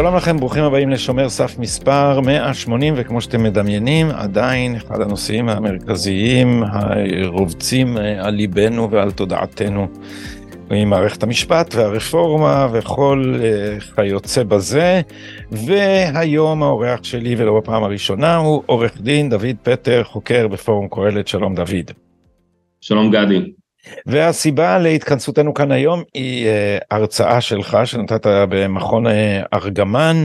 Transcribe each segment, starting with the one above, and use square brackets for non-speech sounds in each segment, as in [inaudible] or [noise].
שלום לכם, ברוכים הבאים לשומר סף מספר 180, וכמו שאתם מדמיינים, עדיין אחד הנושאים המרכזיים הרובצים על ליבנו ועל תודעתנו היא מערכת המשפט והרפורמה וכל כיוצא בזה. והיום האורח שלי, ולא בפעם הראשונה, הוא עורך דין דוד פטר, חוקר בפורום קהלת. שלום דוד. שלום גדי. והסיבה להתכנסותנו כאן היום היא uh, הרצאה שלך שנתת במכון uh, ארגמן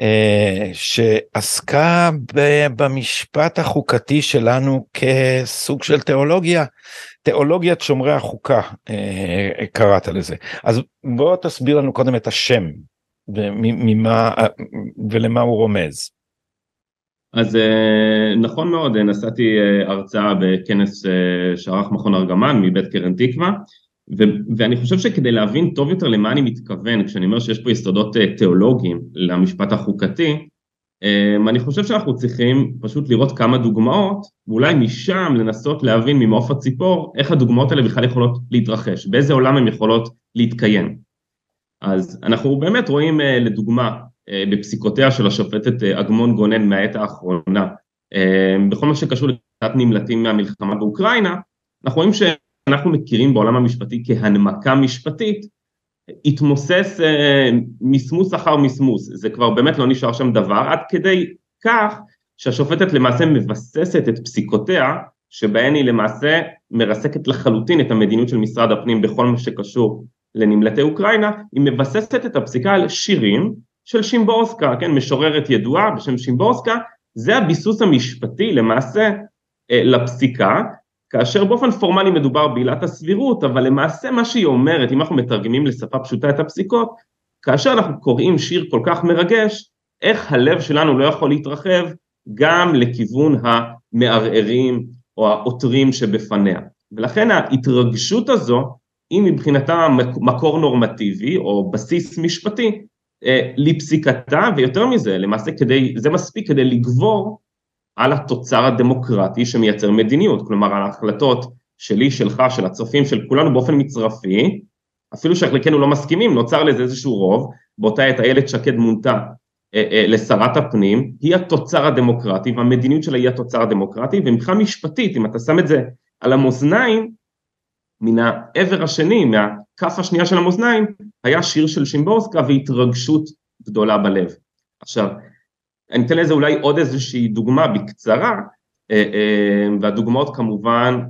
uh, שעסקה במשפט החוקתי שלנו כסוג של תיאולוגיה, תיאולוגיית שומרי החוקה uh, קראת לזה. אז בוא תסביר לנו קודם את השם וממה, ולמה הוא רומז. אז אה, נכון מאוד, נסעתי אה, הרצאה בכנס אה, שערך מכון ארגמן מבית קרן תקווה ו- ואני חושב שכדי להבין טוב יותר למה אני מתכוון כשאני אומר שיש פה יסודות תיאולוגיים למשפט החוקתי אני חושב שאנחנו צריכים פשוט לראות כמה דוגמאות ואולי משם לנסות להבין ממעוף הציפור איך הדוגמאות האלה בכלל יכולות להתרחש, באיזה עולם הן יכולות להתקיים. אז אנחנו באמת רואים לדוגמה אה, בפסיקותיה של השופטת אה, אגמון גונן מהעת האחרונה. אה, בכל מה שקשור לקצת נמלטים מהמלחמה באוקראינה אנחנו רואים שאנחנו מכירים בעולם המשפטי כהנמקה משפטית. התמוסס מסמוס אחר מסמוס. זה כבר באמת לא נשאר שם דבר עד כדי כך שהשופטת למעשה מבססת את פסיקותיה שבהן היא למעשה מרסקת לחלוטין את המדיניות של משרד הפנים בכל מה שקשור לנמלטי אוקראינה, היא מבססת את הפסיקה על שירים של שימבורסקה, כן, משוררת ידועה בשם שימבורסקה, זה הביסוס המשפטי למעשה אה, לפסיקה, כאשר באופן פורמלי מדובר בעילת הסבירות, אבל למעשה מה שהיא אומרת, אם אנחנו מתרגמים לשפה פשוטה את הפסיקות, כאשר אנחנו קוראים שיר כל כך מרגש, איך הלב שלנו לא יכול להתרחב גם לכיוון המערערים או העותרים שבפניה. ולכן ההתרגשות הזו היא מבחינתה מקור נורמטיבי או בסיס משפטי לפסיקתה ויותר מזה למעשה כדי זה מספיק כדי לגבור על התוצר הדמוקרטי שמייצר מדיניות. כלומר על ההחלטות שלי שלך של הצופים של כולנו באופן מצרפי אפילו שחלקנו לא מסכימים נוצר לזה איזשהו רוב. באותה עת איילת שקד מונתה אה, אה, לשרת הפנים היא התוצר הדמוקרטי והמדיניות שלה היא התוצר הדמוקרטי ומבחינה משפטית אם אתה שם את זה על המאזניים מן העבר השני, מהכף השנייה של המאזניים, היה שיר של שימבורסקה והתרגשות גדולה בלב. עכשיו, אני אתן לזה אולי עוד איזושהי דוגמה בקצרה, אה, אה, והדוגמאות כמובן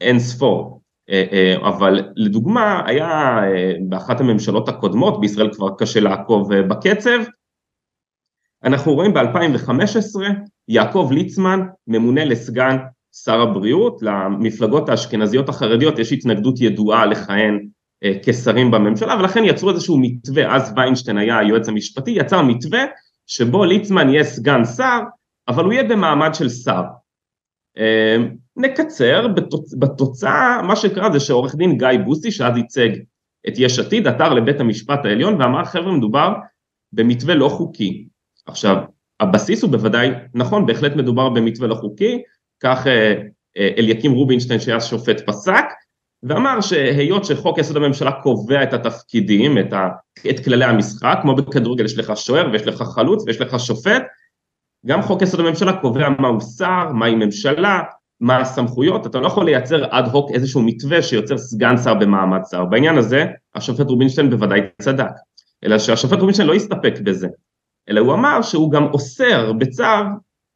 אין ספור, אה, אבל לדוגמה היה באחת הממשלות הקודמות, בישראל כבר קשה לעקוב בקצב, אנחנו רואים ב-2015 יעקב ליצמן ממונה לסגן שר הבריאות, למפלגות האשכנזיות החרדיות יש התנגדות ידועה לכהן אה, כשרים בממשלה ולכן יצרו איזשהו מתווה, אז ויינשטיין היה היועץ המשפטי, יצר מתווה שבו ליצמן יהיה סגן שר אבל הוא יהיה במעמד של שר. אה, נקצר, בתוצ... בתוצאה מה שקרה זה שעורך דין גיא בוסי שאז ייצג את יש עתיד עתר לבית המשפט העליון ואמר חבר'ה מדובר במתווה לא חוקי. עכשיו הבסיס הוא בוודאי נכון בהחלט מדובר במתווה לא חוקי כך אה, אה, אליקים רובינשטיין שהיה שופט פסק ואמר שהיות שחוק יסוד הממשלה קובע את התפקידים, את, ה, את כללי המשחק, כמו בכדורגל יש לך שוער ויש לך חלוץ ויש לך שופט, גם חוק יסוד הממשלה קובע מהו שר, מהי ממשלה, מה הסמכויות, אתה לא יכול לייצר אד הוק איזשהו מתווה שיוצר סגן שר במעמד שר, בעניין הזה השופט רובינשטיין בוודאי צדק, אלא שהשופט רובינשטיין לא הסתפק בזה, אלא הוא אמר שהוא גם אוסר בצו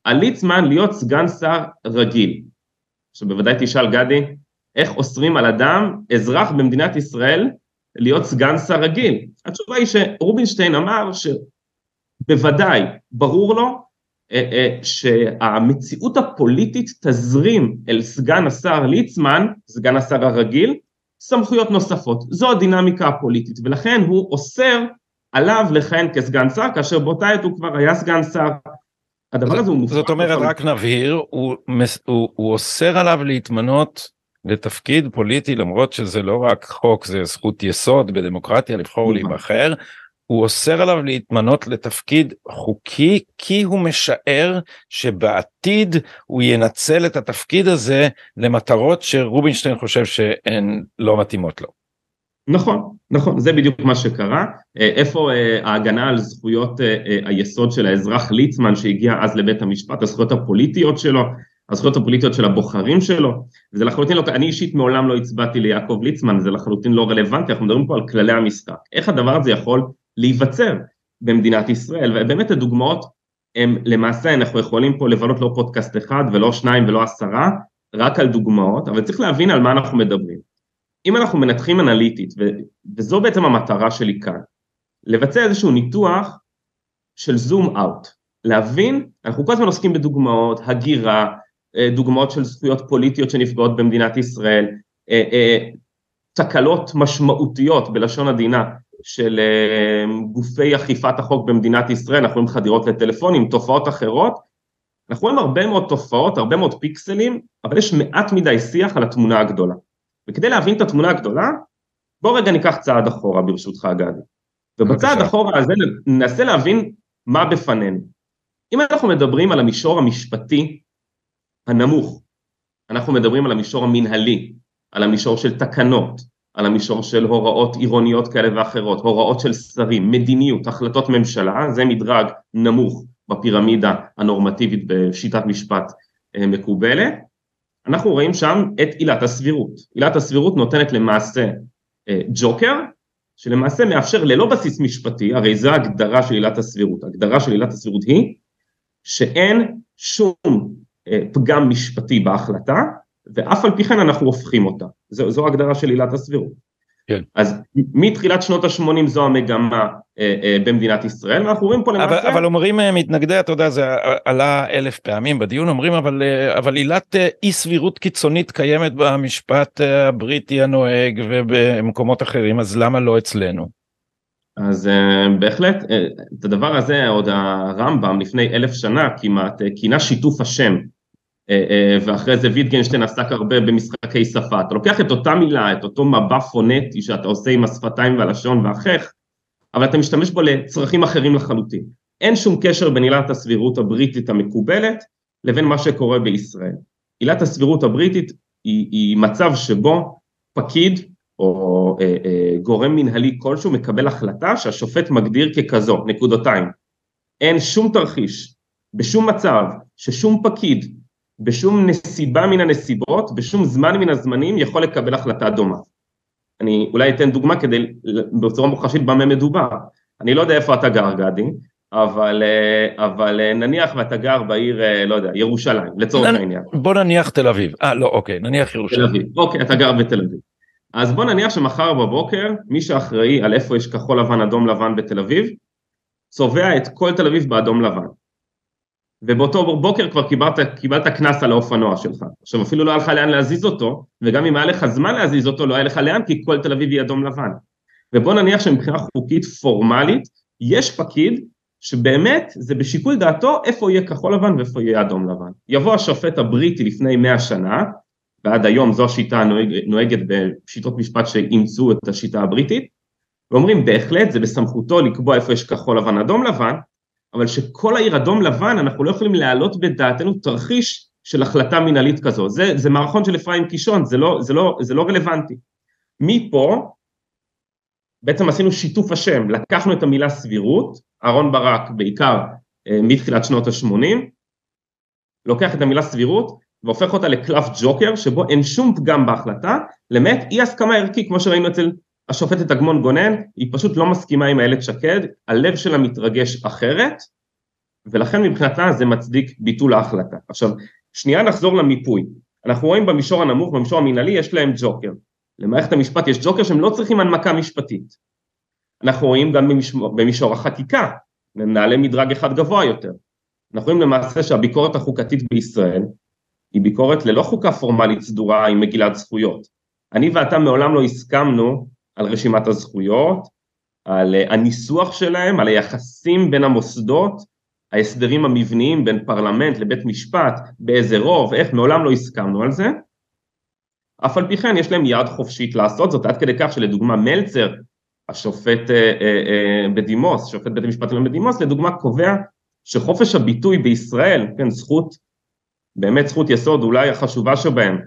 על ליצמן להיות סגן שר רגיל. עכשיו בוודאי תשאל גדי, איך אוסרים על אדם, אזרח במדינת ישראל, להיות סגן שר רגיל? התשובה היא שרובינשטיין אמר שבוודאי, ברור לו אה, אה, שהמציאות הפוליטית תזרים אל סגן השר ליצמן, סגן השר הרגיל, סמכויות נוספות. זו הדינמיקה הפוליטית, ולכן הוא אוסר עליו לכהן כסגן שר, כאשר באותה עת הוא כבר היה סגן שר הדבר הזה הוא מופרע. זאת אומרת רק נבהיר הוא, הוא, הוא אוסר עליו להתמנות לתפקיד פוליטי למרות שזה לא רק חוק זה זכות יסוד בדמוקרטיה לבחור נכון. להיבחר. הוא אוסר עליו להתמנות לתפקיד חוקי כי הוא משער שבעתיד הוא ינצל את התפקיד הזה למטרות שרובינשטיין חושב שהן לא מתאימות לו. נכון, נכון, זה בדיוק מה שקרה. איפה ההגנה על זכויות היסוד של האזרח ליצמן שהגיע אז לבית המשפט, הזכויות הפוליטיות שלו, הזכויות הפוליטיות של הבוחרים שלו, וזה לחלוטין לא, אני אישית מעולם לא הצבעתי ליעקב ליצמן, זה לחלוטין לא רלוונטי, אנחנו מדברים פה על כללי המשחק. איך הדבר הזה יכול להיווצר במדינת ישראל, ובאמת הדוגמאות הם למעשה, אנחנו יכולים פה לבלות לא פודקאסט אחד ולא שניים ולא עשרה, רק על דוגמאות, אבל צריך להבין על מה אנחנו מדברים. אם אנחנו מנתחים אנליטית, ו, וזו בעצם המטרה שלי כאן, לבצע איזשהו ניתוח של זום אאוט, להבין, אנחנו כל הזמן עוסקים בדוגמאות, הגירה, אה, דוגמאות של זכויות פוליטיות שנפגעות במדינת ישראל, אה, אה, תקלות משמעותיות בלשון עדינה של גופי אכיפת החוק במדינת ישראל, אנחנו רואים חדירות לטלפונים, תופעות אחרות, אנחנו רואים הרבה מאוד תופעות, הרבה מאוד פיקסלים, אבל יש מעט מדי שיח על התמונה הגדולה. וכדי להבין את התמונה הגדולה, בוא רגע ניקח צעד אחורה ברשותך גדי. ובצעד אחורה הזה ננסה להבין מה בפנינו. אם אנחנו מדברים על המישור המשפטי הנמוך, אנחנו מדברים על המישור המנהלי, על המישור של תקנות, על המישור של הוראות עירוניות כאלה ואחרות, הוראות של שרים, מדיניות, החלטות ממשלה, זה מדרג נמוך בפירמידה הנורמטיבית בשיטת משפט אה, מקובלת. אנחנו רואים שם את עילת הסבירות. עילת הסבירות נותנת למעשה אה, ג'וקר, שלמעשה מאפשר ללא בסיס משפטי, הרי זו ההגדרה של עילת הסבירות, ההגדרה של עילת הסבירות היא שאין שום אה, פגם משפטי בהחלטה, ואף על פי כן אנחנו הופכים אותה. זו, זו הגדרה של עילת הסבירות. כן. אז מתחילת שנות ה-80 זו המגמה אה, אה, במדינת ישראל, ואנחנו רואים פה למעשה... אבל, אבל אומרים אה, מתנגדי, אתה יודע, זה עלה אלף פעמים בדיון, אומרים אבל, אה, אבל עילת אה, אי סבירות קיצונית קיימת במשפט הבריטי הנוהג ובמקומות אחרים, אז למה לא אצלנו? אז uh, בהחלט, uh, את הדבר הזה עוד הרמב"ם לפני אלף שנה כמעט כינה שיתוף השם ואחרי זה ויטגנשטיין עסק הרבה במשחקי שפה, אתה לוקח את אותה מילה, את אותו מבע פונטי שאתה עושה עם השפתיים והלשון והחך, אבל אתה משתמש בו לצרכים אחרים לחלוטין. אין שום קשר בין עילת הסבירות הבריטית המקובלת לבין מה שקורה בישראל. עילת הסבירות הבריטית היא, היא מצב שבו פקיד או אה, אה, גורם מנהלי כלשהו מקבל החלטה שהשופט מגדיר ככזו, נקודותיים. אין שום תרחיש, בשום מצב, ששום פקיד, בשום נסיבה מן הנסיבות, בשום זמן מן הזמנים יכול לקבל החלטה דומה. אני אולי אתן דוגמה כדי, בצורה מוחשית במה מדובר. אני לא יודע איפה אתה גר גדי, אבל, אה, אבל אה, נניח ואתה גר בעיר, אה, לא יודע, ירושלים, לצורך העניין. בוא נניח תל אביב. אה, לא, אוקיי, נניח ירושלים. תל אביב, אוקיי, אתה גר בתל אביב. אז בוא נניח שמחר בבוקר מי שאחראי על איפה יש כחול לבן אדום לבן בתל אביב צובע את כל תל אביב באדום לבן ובאותו בוקר כבר קיבלת קנס על האופנוע שלך. עכשיו אפילו לא היה לך לאן להזיז אותו וגם אם היה לך זמן להזיז אותו לא היה לך לאן כי כל תל אביב היא אדום לבן. ובוא נניח שמבחינה חוקית פורמלית יש פקיד שבאמת זה בשיקול דעתו איפה יהיה כחול לבן ואיפה יהיה אדום לבן. יבוא השופט הבריטי לפני מאה שנה ועד היום זו השיטה הנוהגת בשיטות משפט שאימצו את השיטה הבריטית, ואומרים בהחלט זה בסמכותו לקבוע איפה יש כחול לבן אדום לבן, אבל שכל העיר אדום לבן אנחנו לא יכולים להעלות בדעתנו תרחיש של החלטה מנהלית כזו, זה, זה מערכון של אפרים קישון, זה לא, זה, לא, זה לא רלוונטי. מפה בעצם עשינו שיתוף השם, לקחנו את המילה סבירות, אהרון ברק בעיקר אה, מתחילת שנות ה-80, לוקח את המילה סבירות והופך אותה לקלף ג'וקר שבו אין שום פגם בהחלטה למעט אי הסכמה ערכי כמו שראינו אצל השופטת אגמון גונן היא פשוט לא מסכימה עם איילת שקד הלב שלה מתרגש אחרת ולכן מבחינתה זה מצדיק ביטול ההחלטה. עכשיו שנייה נחזור למיפוי. אנחנו רואים במישור הנמוך במישור המנהלי יש להם ג'וקר. למערכת המשפט יש ג'וקר שהם לא צריכים הנמקה משפטית. אנחנו רואים גם במישור, במישור החקיקה נעלה מדרג אחד גבוה יותר. אנחנו רואים למעשה שהביקורת החוקתית בישראל היא ביקורת ללא חוקה פורמלית סדורה עם מגילת זכויות. אני ואתה מעולם לא הסכמנו על רשימת הזכויות, על אה, הניסוח שלהם, על היחסים בין המוסדות, ההסדרים המבניים בין פרלמנט לבית משפט, באיזה רוב, איך, מעולם לא הסכמנו על זה. אף על פי כן יש להם יד חופשית לעשות זאת, עד כדי כך שלדוגמה מלצר, השופט אה, אה, אה, בדימוס, שופט בית המשפט העליון בדימוס, לדוגמה קובע שחופש הביטוי בישראל, כן, זכות באמת זכות יסוד אולי החשובה שבהם,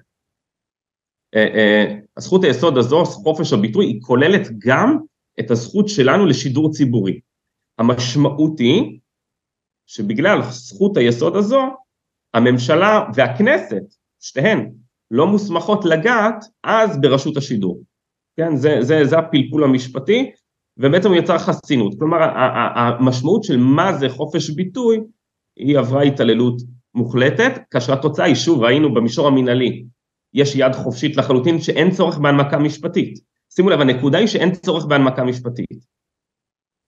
הזכות היסוד הזו, חופש הביטוי, היא כוללת גם את הזכות שלנו לשידור ציבורי. המשמעות היא שבגלל זכות היסוד הזו, הממשלה והכנסת, שתיהן, לא מוסמכות לגעת אז ברשות השידור. כן, זה, זה, זה הפלפול המשפטי, ובעצם הוא יצר חסינות. כלומר, המשמעות של מה זה חופש ביטוי, היא עברה התעללות מוחלטת, כאשר התוצאה היא, שוב, ראינו במישור המינהלי, יש יד חופשית לחלוטין שאין צורך בהנמקה משפטית. שימו לב, הנקודה היא שאין צורך בהנמקה משפטית.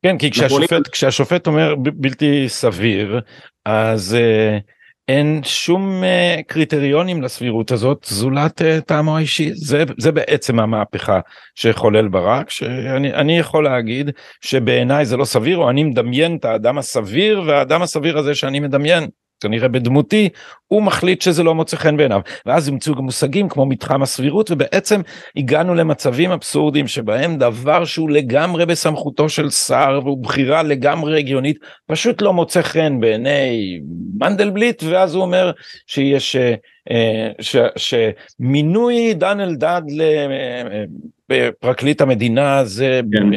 כן, כי כשהשופט, כשהשופט אומר בלתי סביר, אז uh, אין שום uh, קריטריונים לסבירות הזאת זולת uh, טעמו האישי. זה, זה בעצם המהפכה שחולל ברק, שאני יכול להגיד שבעיניי זה לא סביר, או אני מדמיין את האדם הסביר, והאדם הסביר הזה שאני מדמיין כנראה בדמותי, הוא מחליט שזה לא מוצא חן בעיניו. ואז ימצאו גם מושגים כמו מתחם הסבירות, ובעצם הגענו למצבים אבסורדיים שבהם דבר שהוא לגמרי בסמכותו של שר, והוא בחירה לגמרי הגיונית, פשוט לא מוצא חן בעיני מנדלבליט, ואז הוא אומר שיש... אה, ש, שמינוי דן אלדד לפרקליט המדינה זה כן.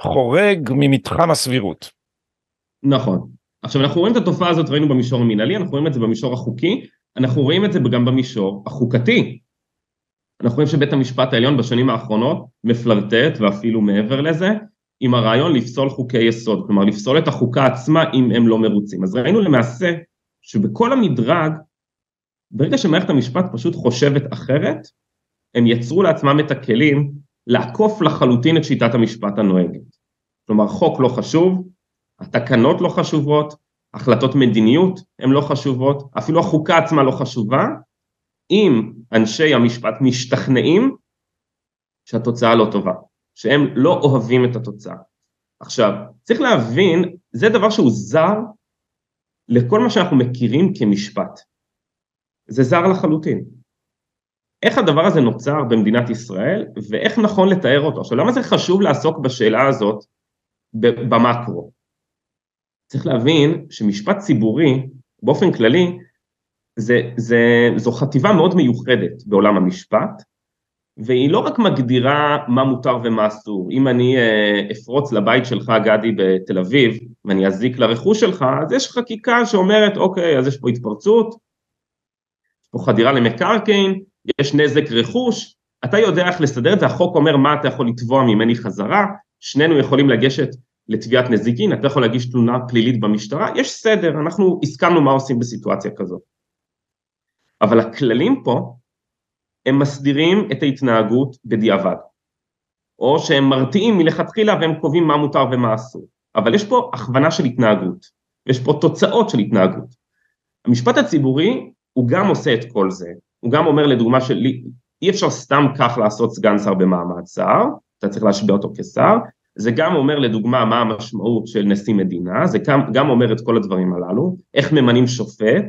חורג ממתחם הסבירות. נכון, עכשיו אנחנו רואים את התופעה הזאת, ראינו במישור המינהלי, אנחנו רואים את זה במישור החוקי, אנחנו רואים את זה גם במישור החוקתי. אנחנו רואים שבית המשפט העליון בשנים האחרונות מפלרטט ואפילו מעבר לזה, עם הרעיון לפסול חוקי יסוד, כלומר לפסול את החוקה עצמה אם הם לא מרוצים. אז ראינו למעשה שבכל המדרג, ברגע שמערכת המשפט פשוט חושבת אחרת, הם יצרו לעצמם את הכלים לעקוף לחלוטין את שיטת המשפט הנוהגת. כלומר חוק לא חשוב, התקנות לא חשובות, החלטות מדיניות הן לא חשובות, אפילו החוקה עצמה לא חשובה, אם אנשי המשפט משתכנעים שהתוצאה לא טובה, שהם לא אוהבים את התוצאה. עכשיו, צריך להבין, זה דבר שהוא זר לכל מה שאנחנו מכירים כמשפט. זה זר לחלוטין. איך הדבר הזה נוצר במדינת ישראל, ואיך נכון לתאר אותו. עכשיו, למה זה חשוב לעסוק בשאלה הזאת במקרו? צריך להבין שמשפט ציבורי באופן כללי זה, זה, זו חטיבה מאוד מיוחדת בעולם המשפט והיא לא רק מגדירה מה מותר ומה אסור, אם אני אה, אפרוץ לבית שלך גדי בתל אביב ואני אזיק לרכוש שלך אז יש חקיקה שאומרת אוקיי אז יש פה התפרצות, יש פה חדירה למקרקעין, יש נזק רכוש, אתה יודע איך לסדר את זה, החוק אומר מה אתה יכול לתבוע ממני חזרה, שנינו יכולים לגשת לתביעת נזיקין, אתה יכול להגיש תלונה פלילית במשטרה, יש סדר, אנחנו הסכמנו מה עושים בסיטואציה כזאת. אבל הכללים פה, הם מסדירים את ההתנהגות בדיעבד, או שהם מרתיעים מלכתחילה והם קובעים מה מותר ומה אסור, אבל יש פה הכוונה של התנהגות, יש פה תוצאות של התנהגות. המשפט הציבורי הוא גם עושה את כל זה, הוא גם אומר לדוגמה שלי, אי אפשר סתם כך לעשות סגן שר במעמד שר, אתה צריך להשביע אותו כשר, זה גם אומר לדוגמה מה המשמעות של נשיא מדינה, זה גם, גם אומר את כל הדברים הללו, איך ממנים שופט,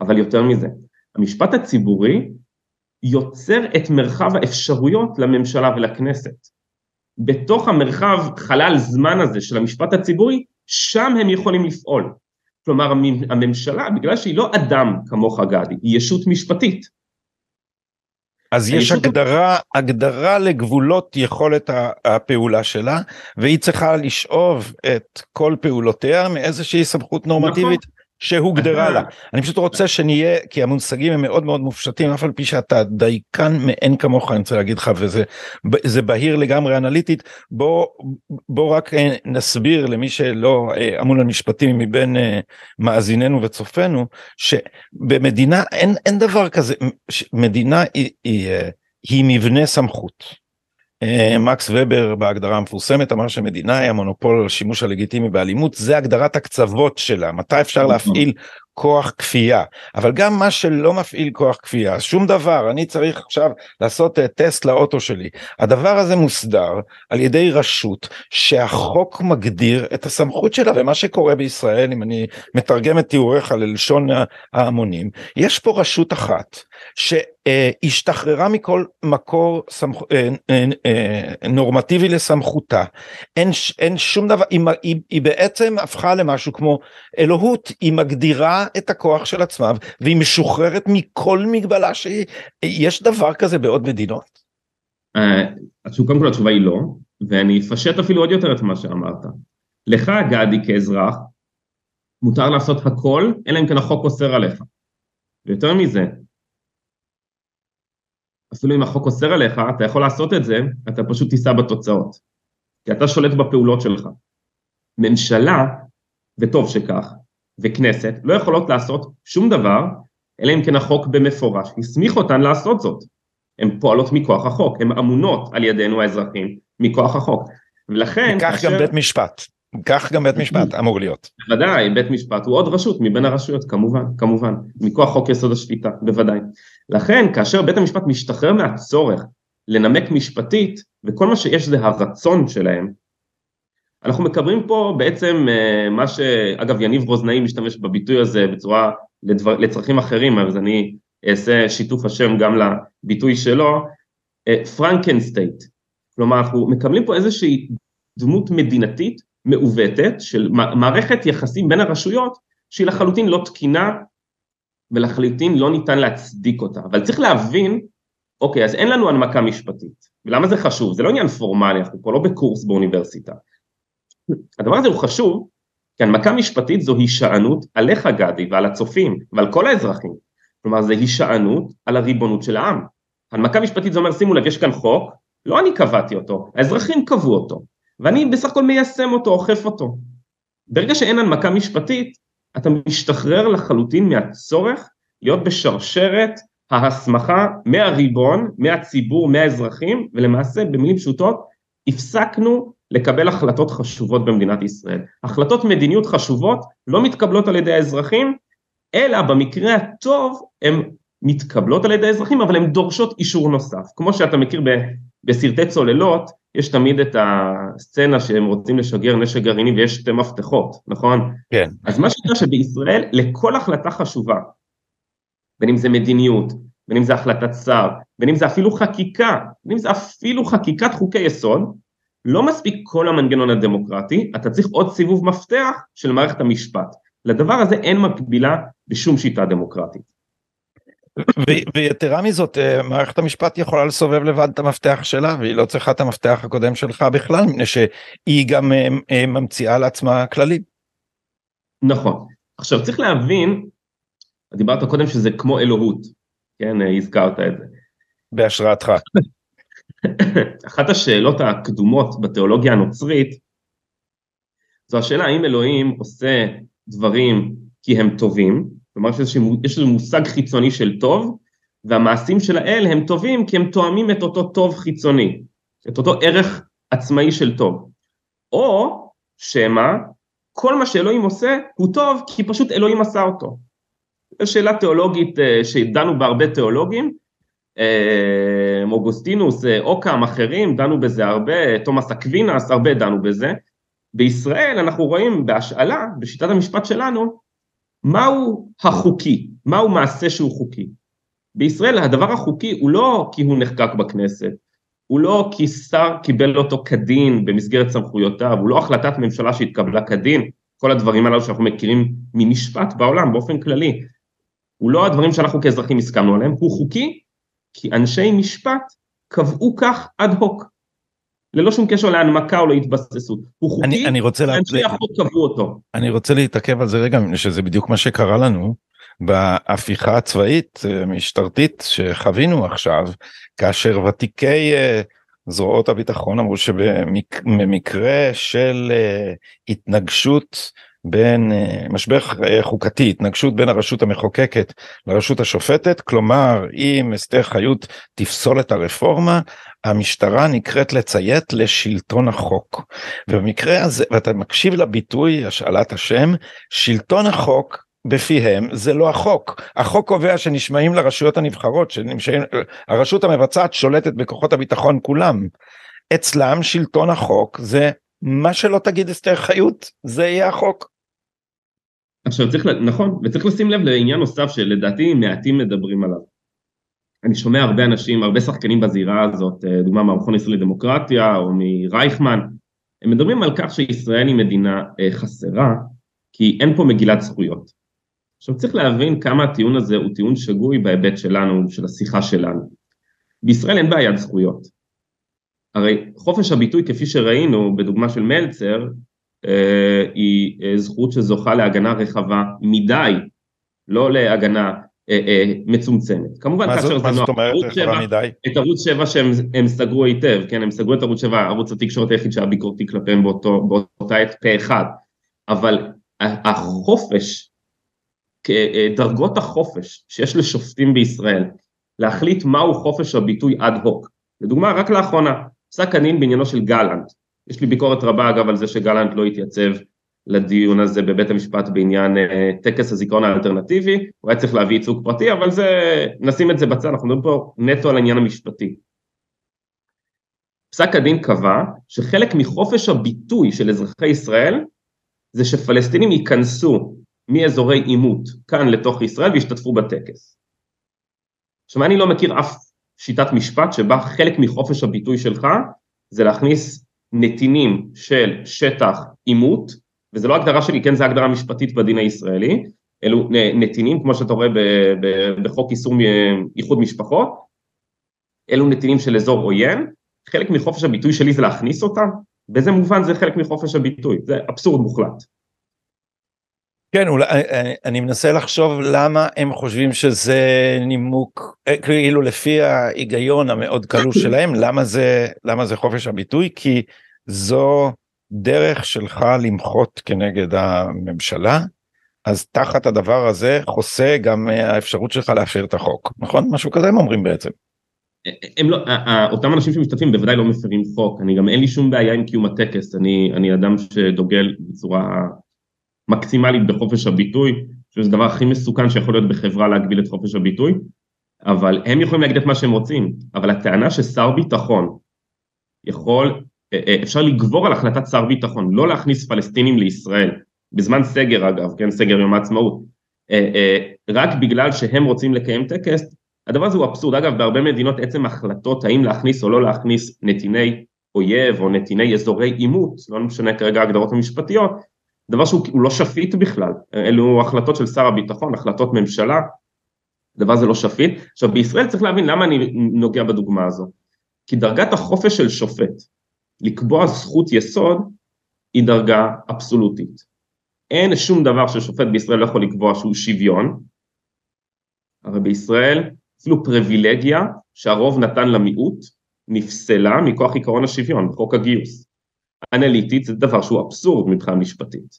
אבל יותר מזה, המשפט הציבורי יוצר את מרחב האפשרויות לממשלה ולכנסת. בתוך המרחב חלל זמן הזה של המשפט הציבורי, שם הם יכולים לפעול. כלומר הממשלה, בגלל שהיא לא אדם כמוך גדי, היא ישות משפטית, אז יש הגדרה, הגדרה לגבולות יכולת הפעולה שלה, והיא צריכה לשאוב את כל פעולותיה מאיזושהי סמכות נורמטיבית. שהוגדרה לה. אני פשוט רוצה שנהיה, כי המושגים הם מאוד מאוד מופשטים, אף על פי שאתה דייקן מאין כמוך, אני רוצה להגיד לך, וזה בהיר לגמרי אנליטית, בוא, בוא רק אה, נסביר למי שלא אה, אמון על משפטים מבין אה, מאזיננו וצופינו, שבמדינה אין, אין דבר כזה, מדינה היא, היא, היא מבנה סמכות. אה, מקס ובר בהגדרה המפורסמת אמר שמדינה היא המונופול על השימוש הלגיטימי באלימות זה הגדרת הקצוות שלה מתי אפשר נכון. להפעיל כוח כפייה. אבל גם מה שלא מפעיל כוח כפייה שום דבר אני צריך עכשיו לעשות אה, טסט לאוטו שלי. הדבר הזה מוסדר על ידי רשות שהחוק מגדיר את הסמכות שלה ומה שקורה בישראל אם אני מתרגם את תיאוריך ללשון ההמונים יש פה רשות אחת שהשתחררה מכל מקור סמכ... אה, נורמטיבי לסמכותה. אין, אין שום דבר היא, היא, היא בעצם הפכה למשהו כמו אלוהות היא מגדירה את הכוח של עצמה והיא משוחררת מכל מגבלה שהיא, יש דבר כזה בעוד מדינות? אז קודם כל התשובה היא לא, ואני אפשט אפילו עוד יותר את מה שאמרת. לך גדי כאזרח, מותר לעשות הכל, אלא אם כן החוק אוסר עליך. ויותר מזה, אפילו אם החוק אוסר עליך, אתה יכול לעשות את זה, אתה פשוט תישא בתוצאות. כי אתה שולט בפעולות שלך. ממשלה, וטוב שכך, וכנסת, לא יכולות לעשות שום דבר, אלא אם כן החוק במפורש הסמיך אותן לעשות זאת. הן פועלות מכוח החוק, הן אמונות על ידינו האזרחים מכוח החוק. ולכן... כך כאשר... גם בית משפט. כך גם בית משפט אמור להיות. בוודאי, בית משפט הוא עוד רשות מבין הרשויות, כמובן, כמובן, מכוח חוק יסוד השפיטה, בוודאי. לכן, כאשר בית המשפט משתחרר מהצורך לנמק משפטית, וכל מה שיש זה הרצון שלהם, אנחנו מקבלים פה בעצם אה, מה שאגב יניב רוזנאי משתמש בביטוי הזה בצורה לדבר, לצרכים אחרים, אז אני אעשה שיתוף השם גם לביטוי שלו, Frankenstate, כלומר אנחנו מקבלים פה איזושהי דמות מדינתית מעוותת של מערכת יחסים בין הרשויות שהיא לחלוטין לא תקינה ולחלוטין לא ניתן להצדיק אותה, אבל צריך להבין, אוקיי, אז אין לנו הנמקה משפטית, ולמה זה חשוב? זה לא עניין פורמלי, אנחנו פה לא בקורס באוניברסיטה. הדבר הזה הוא חשוב, כי הנמקה משפטית זו הישענות עליך גדי ועל הצופים ועל כל האזרחים, כלומר זה הישענות על הריבונות של העם. הנמקה משפטית זה אומר שימו לב יש כאן חוק, לא אני קבעתי אותו, האזרחים קבעו אותו, ואני בסך הכל מיישם אותו, אוכף אותו. ברגע שאין הנמקה משפטית, אתה משתחרר לחלוטין מהצורך להיות בשרשרת ההסמכה מהריבון, מהציבור, מהאזרחים, ולמעשה במילים פשוטות הפסקנו לקבל החלטות חשובות במדינת ישראל. החלטות מדיניות חשובות לא מתקבלות על ידי האזרחים, אלא במקרה הטוב הן מתקבלות על ידי האזרחים, אבל הן דורשות אישור נוסף. כמו שאתה מכיר בסרטי צוללות, יש תמיד את הסצנה שהם רוצים לשגר נשק גרעיני ויש שתי מפתחות, נכון? כן. אז מה שקרה שבישראל לכל החלטה חשובה, בין אם זה מדיניות, בין אם זה החלטת שר, בין אם זה אפילו חקיקה, בין אם זה אפילו חקיקת חוקי יסוד, לא מספיק כל המנגנון הדמוקרטי, אתה צריך עוד סיבוב מפתח של מערכת המשפט. לדבר הזה אין מקבילה בשום שיטה דמוקרטית. ויתרה מזאת אה, מערכת המשפט יכולה לסובב לבד את המפתח שלה והיא לא צריכה את המפתח הקודם שלך בכלל מפני שהיא גם אה, אה, ממציאה לעצמה כללים. נכון עכשיו צריך להבין דיברת קודם שזה כמו אלוהות כן הזכרת את זה. בהשראתך. אחת השאלות הקדומות בתיאולוגיה הנוצרית זו השאלה האם אלוהים עושה דברים כי הם טובים כלומר יש איזה מושג חיצוני של טוב, והמעשים של האל הם טובים כי הם תואמים את אותו טוב חיצוני, את אותו ערך עצמאי של טוב. או שמא כל מה שאלוהים עושה הוא טוב כי פשוט אלוהים עשה אותו. זו שאלה תיאולוגית אה, שדנו בה הרבה תיאולוגים, אוגוסטינוס, אה, אוקם, אחרים, דנו בזה הרבה, תומאס אקווינס, הרבה דנו בזה. בישראל אנחנו רואים בהשאלה, בשיטת המשפט שלנו, מהו החוקי? מהו מעשה שהוא חוקי? בישראל הדבר החוקי הוא לא כי הוא נחקק בכנסת, הוא לא כי שר קיבל אותו כדין במסגרת סמכויותיו, הוא לא החלטת ממשלה שהתקבלה כדין, כל הדברים הללו שאנחנו מכירים ממשפט בעולם באופן כללי, הוא לא הדברים שאנחנו כאזרחים הסכמנו עליהם, הוא חוקי כי אנשי משפט קבעו כך אד הוק. ללא שום קשר להנמקה או להתבססות. הוא חוקי, אני, אני רוצה ואנשי החוק קבעו אותו. אני רוצה להתעכב על זה רגע, שזה בדיוק מה שקרה לנו בהפיכה הצבאית המשטרתית שחווינו עכשיו, כאשר ותיקי uh, זרועות הביטחון אמרו שבמקרה של uh, התנגשות בין uh, משבר חוקתי, התנגשות בין הרשות המחוקקת לרשות השופטת, כלומר אם אסתר חיות תפסול את הרפורמה, המשטרה נקראת לציית לשלטון החוק. ובמקרה הזה, ואתה מקשיב לביטוי, השאלת השם, שלטון החוק בפיהם זה לא החוק. החוק קובע שנשמעים לרשויות הנבחרות, שנשמעים, הרשות המבצעת שולטת בכוחות הביטחון כולם. אצלם שלטון החוק זה מה שלא תגיד אסתר חיות, זה יהיה החוק. עכשיו צריך, נכון, וצריך לשים לב לעניין נוסף שלדעתי מעטים מדברים עליו. אני שומע הרבה אנשים, הרבה שחקנים בזירה הזאת, אה, דוגמה מהמכון הישראלי לדמוקרטיה או מרייכמן, הם מדברים על כך שישראל היא מדינה אה, חסרה, כי אין פה מגילת זכויות. עכשיו צריך להבין כמה הטיעון הזה הוא טיעון שגוי בהיבט שלנו, של השיחה שלנו. בישראל אין בעיית זכויות. הרי חופש הביטוי כפי שראינו בדוגמה של מלצר, אה, היא אה, זכות שזוכה להגנה רחבה מדי, לא להגנה אה, מצומצמת. כמובן כאשר זה נוח, ערוץ 7, את ערוץ 7 שהם סגרו היטב, כן, הם סגרו את ערוץ 7, ערוץ התקשורת היחיד שהיה ביקורתי כלפיהם באותו, באותה עת פה אחד, אבל החופש, דרגות החופש שיש לשופטים בישראל, להחליט מהו חופש הביטוי אד הוק, לדוגמה רק לאחרונה, פסק הדין בעניינו של גלנט, יש לי ביקורת רבה אגב על זה שגלנט לא התייצב לדיון הזה בבית המשפט בעניין אה, טקס הזיכרון האלטרנטיבי, הוא היה צריך להביא ייצוג פרטי, אבל זה, נשים את זה בצד, אנחנו מדברים פה נטו על העניין המשפטי. פסק הדין קבע שחלק מחופש הביטוי של אזרחי ישראל זה שפלסטינים ייכנסו מאזורי עימות כאן לתוך ישראל וישתתפו בטקס. עכשיו אני לא מכיר אף שיטת משפט שבה חלק מחופש הביטוי שלך זה להכניס נתינים של שטח עימות וזה לא הגדרה שלי, כן, זו הגדרה משפטית בדין הישראלי, אלו נתינים, כמו שאתה רואה בחוק איסור איחוד משפחות, אלו נתינים של אזור עוין, חלק מחופש הביטוי שלי זה להכניס אותם, באיזה מובן זה חלק מחופש הביטוי, זה אבסורד מוחלט. כן, אולי, אני, אני מנסה לחשוב למה הם חושבים שזה נימוק, אה, כאילו לפי ההיגיון המאוד קלוש [coughs] שלהם, למה זה, למה זה חופש הביטוי, כי זו דרך שלך למחות כנגד הממשלה, אז תחת הדבר הזה חוסה גם אה, האפשרות שלך להפר את החוק, נכון? משהו כזה הם אומרים בעצם. הם לא, אותם אנשים שמשתתפים בוודאי לא מפרים חוק, אני גם אין לי שום בעיה עם קיום הטקס, אני, אני אדם שדוגל בצורה מקסימלית בחופש הביטוי, שזה הדבר הכי מסוכן שיכול להיות בחברה להגביל את חופש הביטוי, אבל הם יכולים להגיד את מה שהם רוצים, אבל הטענה ששר ביטחון יכול אה, אה, אפשר לגבור על החלטת שר ביטחון, לא להכניס פלסטינים לישראל, בזמן סגר אגב, כן, סגר יום העצמאות, אה, רק בגלל שהם רוצים לקיים טקס, הדבר הזה הוא אבסורד, אגב בהרבה מדינות עצם החלטות האם להכניס או לא להכניס נתיני אויב או נתיני אזורי עימות, לא משנה כרגע ההגדרות המשפטיות, דבר שהוא לא שפיט בכלל, אלו החלטות של שר הביטחון, החלטות ממשלה, דבר זה לא שפיט. עכשיו בישראל צריך להבין למה אני נוגע בדוגמה הזו, כי דרגת החופש של שופט לקבוע זכות יסוד היא דרגה אבסולוטית. אין שום דבר ששופט בישראל לא יכול לקבוע שהוא שוויון, הרי בישראל אפילו פריבילגיה שהרוב נתן למיעוט נפסלה מכוח עקרון השוויון בחוק הגיוס. אנליטית זה דבר שהוא אבסורד מבחינה משפטית.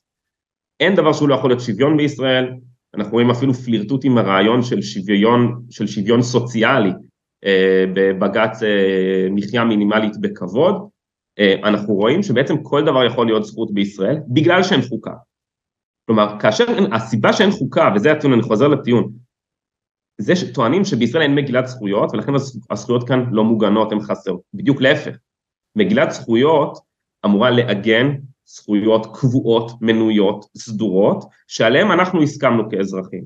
אין דבר שהוא לא יכול להיות שוויון בישראל, אנחנו רואים אפילו פלירטוט עם הרעיון של שוויון, של שוויון סוציאלי אה, בבג"ץ אה, מחיה מינימלית בכבוד, אה, אנחנו רואים שבעצם כל דבר יכול להיות זכות בישראל בגלל שאין חוקה. כלומר, כאשר, הסיבה שאין חוקה, וזה הטיעון, אני חוזר לטיעון, זה שטוענים שבישראל אין מגילת זכויות ולכן הזכויות כאן לא מוגנות, הן חסרות, בדיוק להפך. מגילת זכויות אמורה לעגן זכויות קבועות, מנויות, סדורות, שעליהן אנחנו הסכמנו כאזרחים.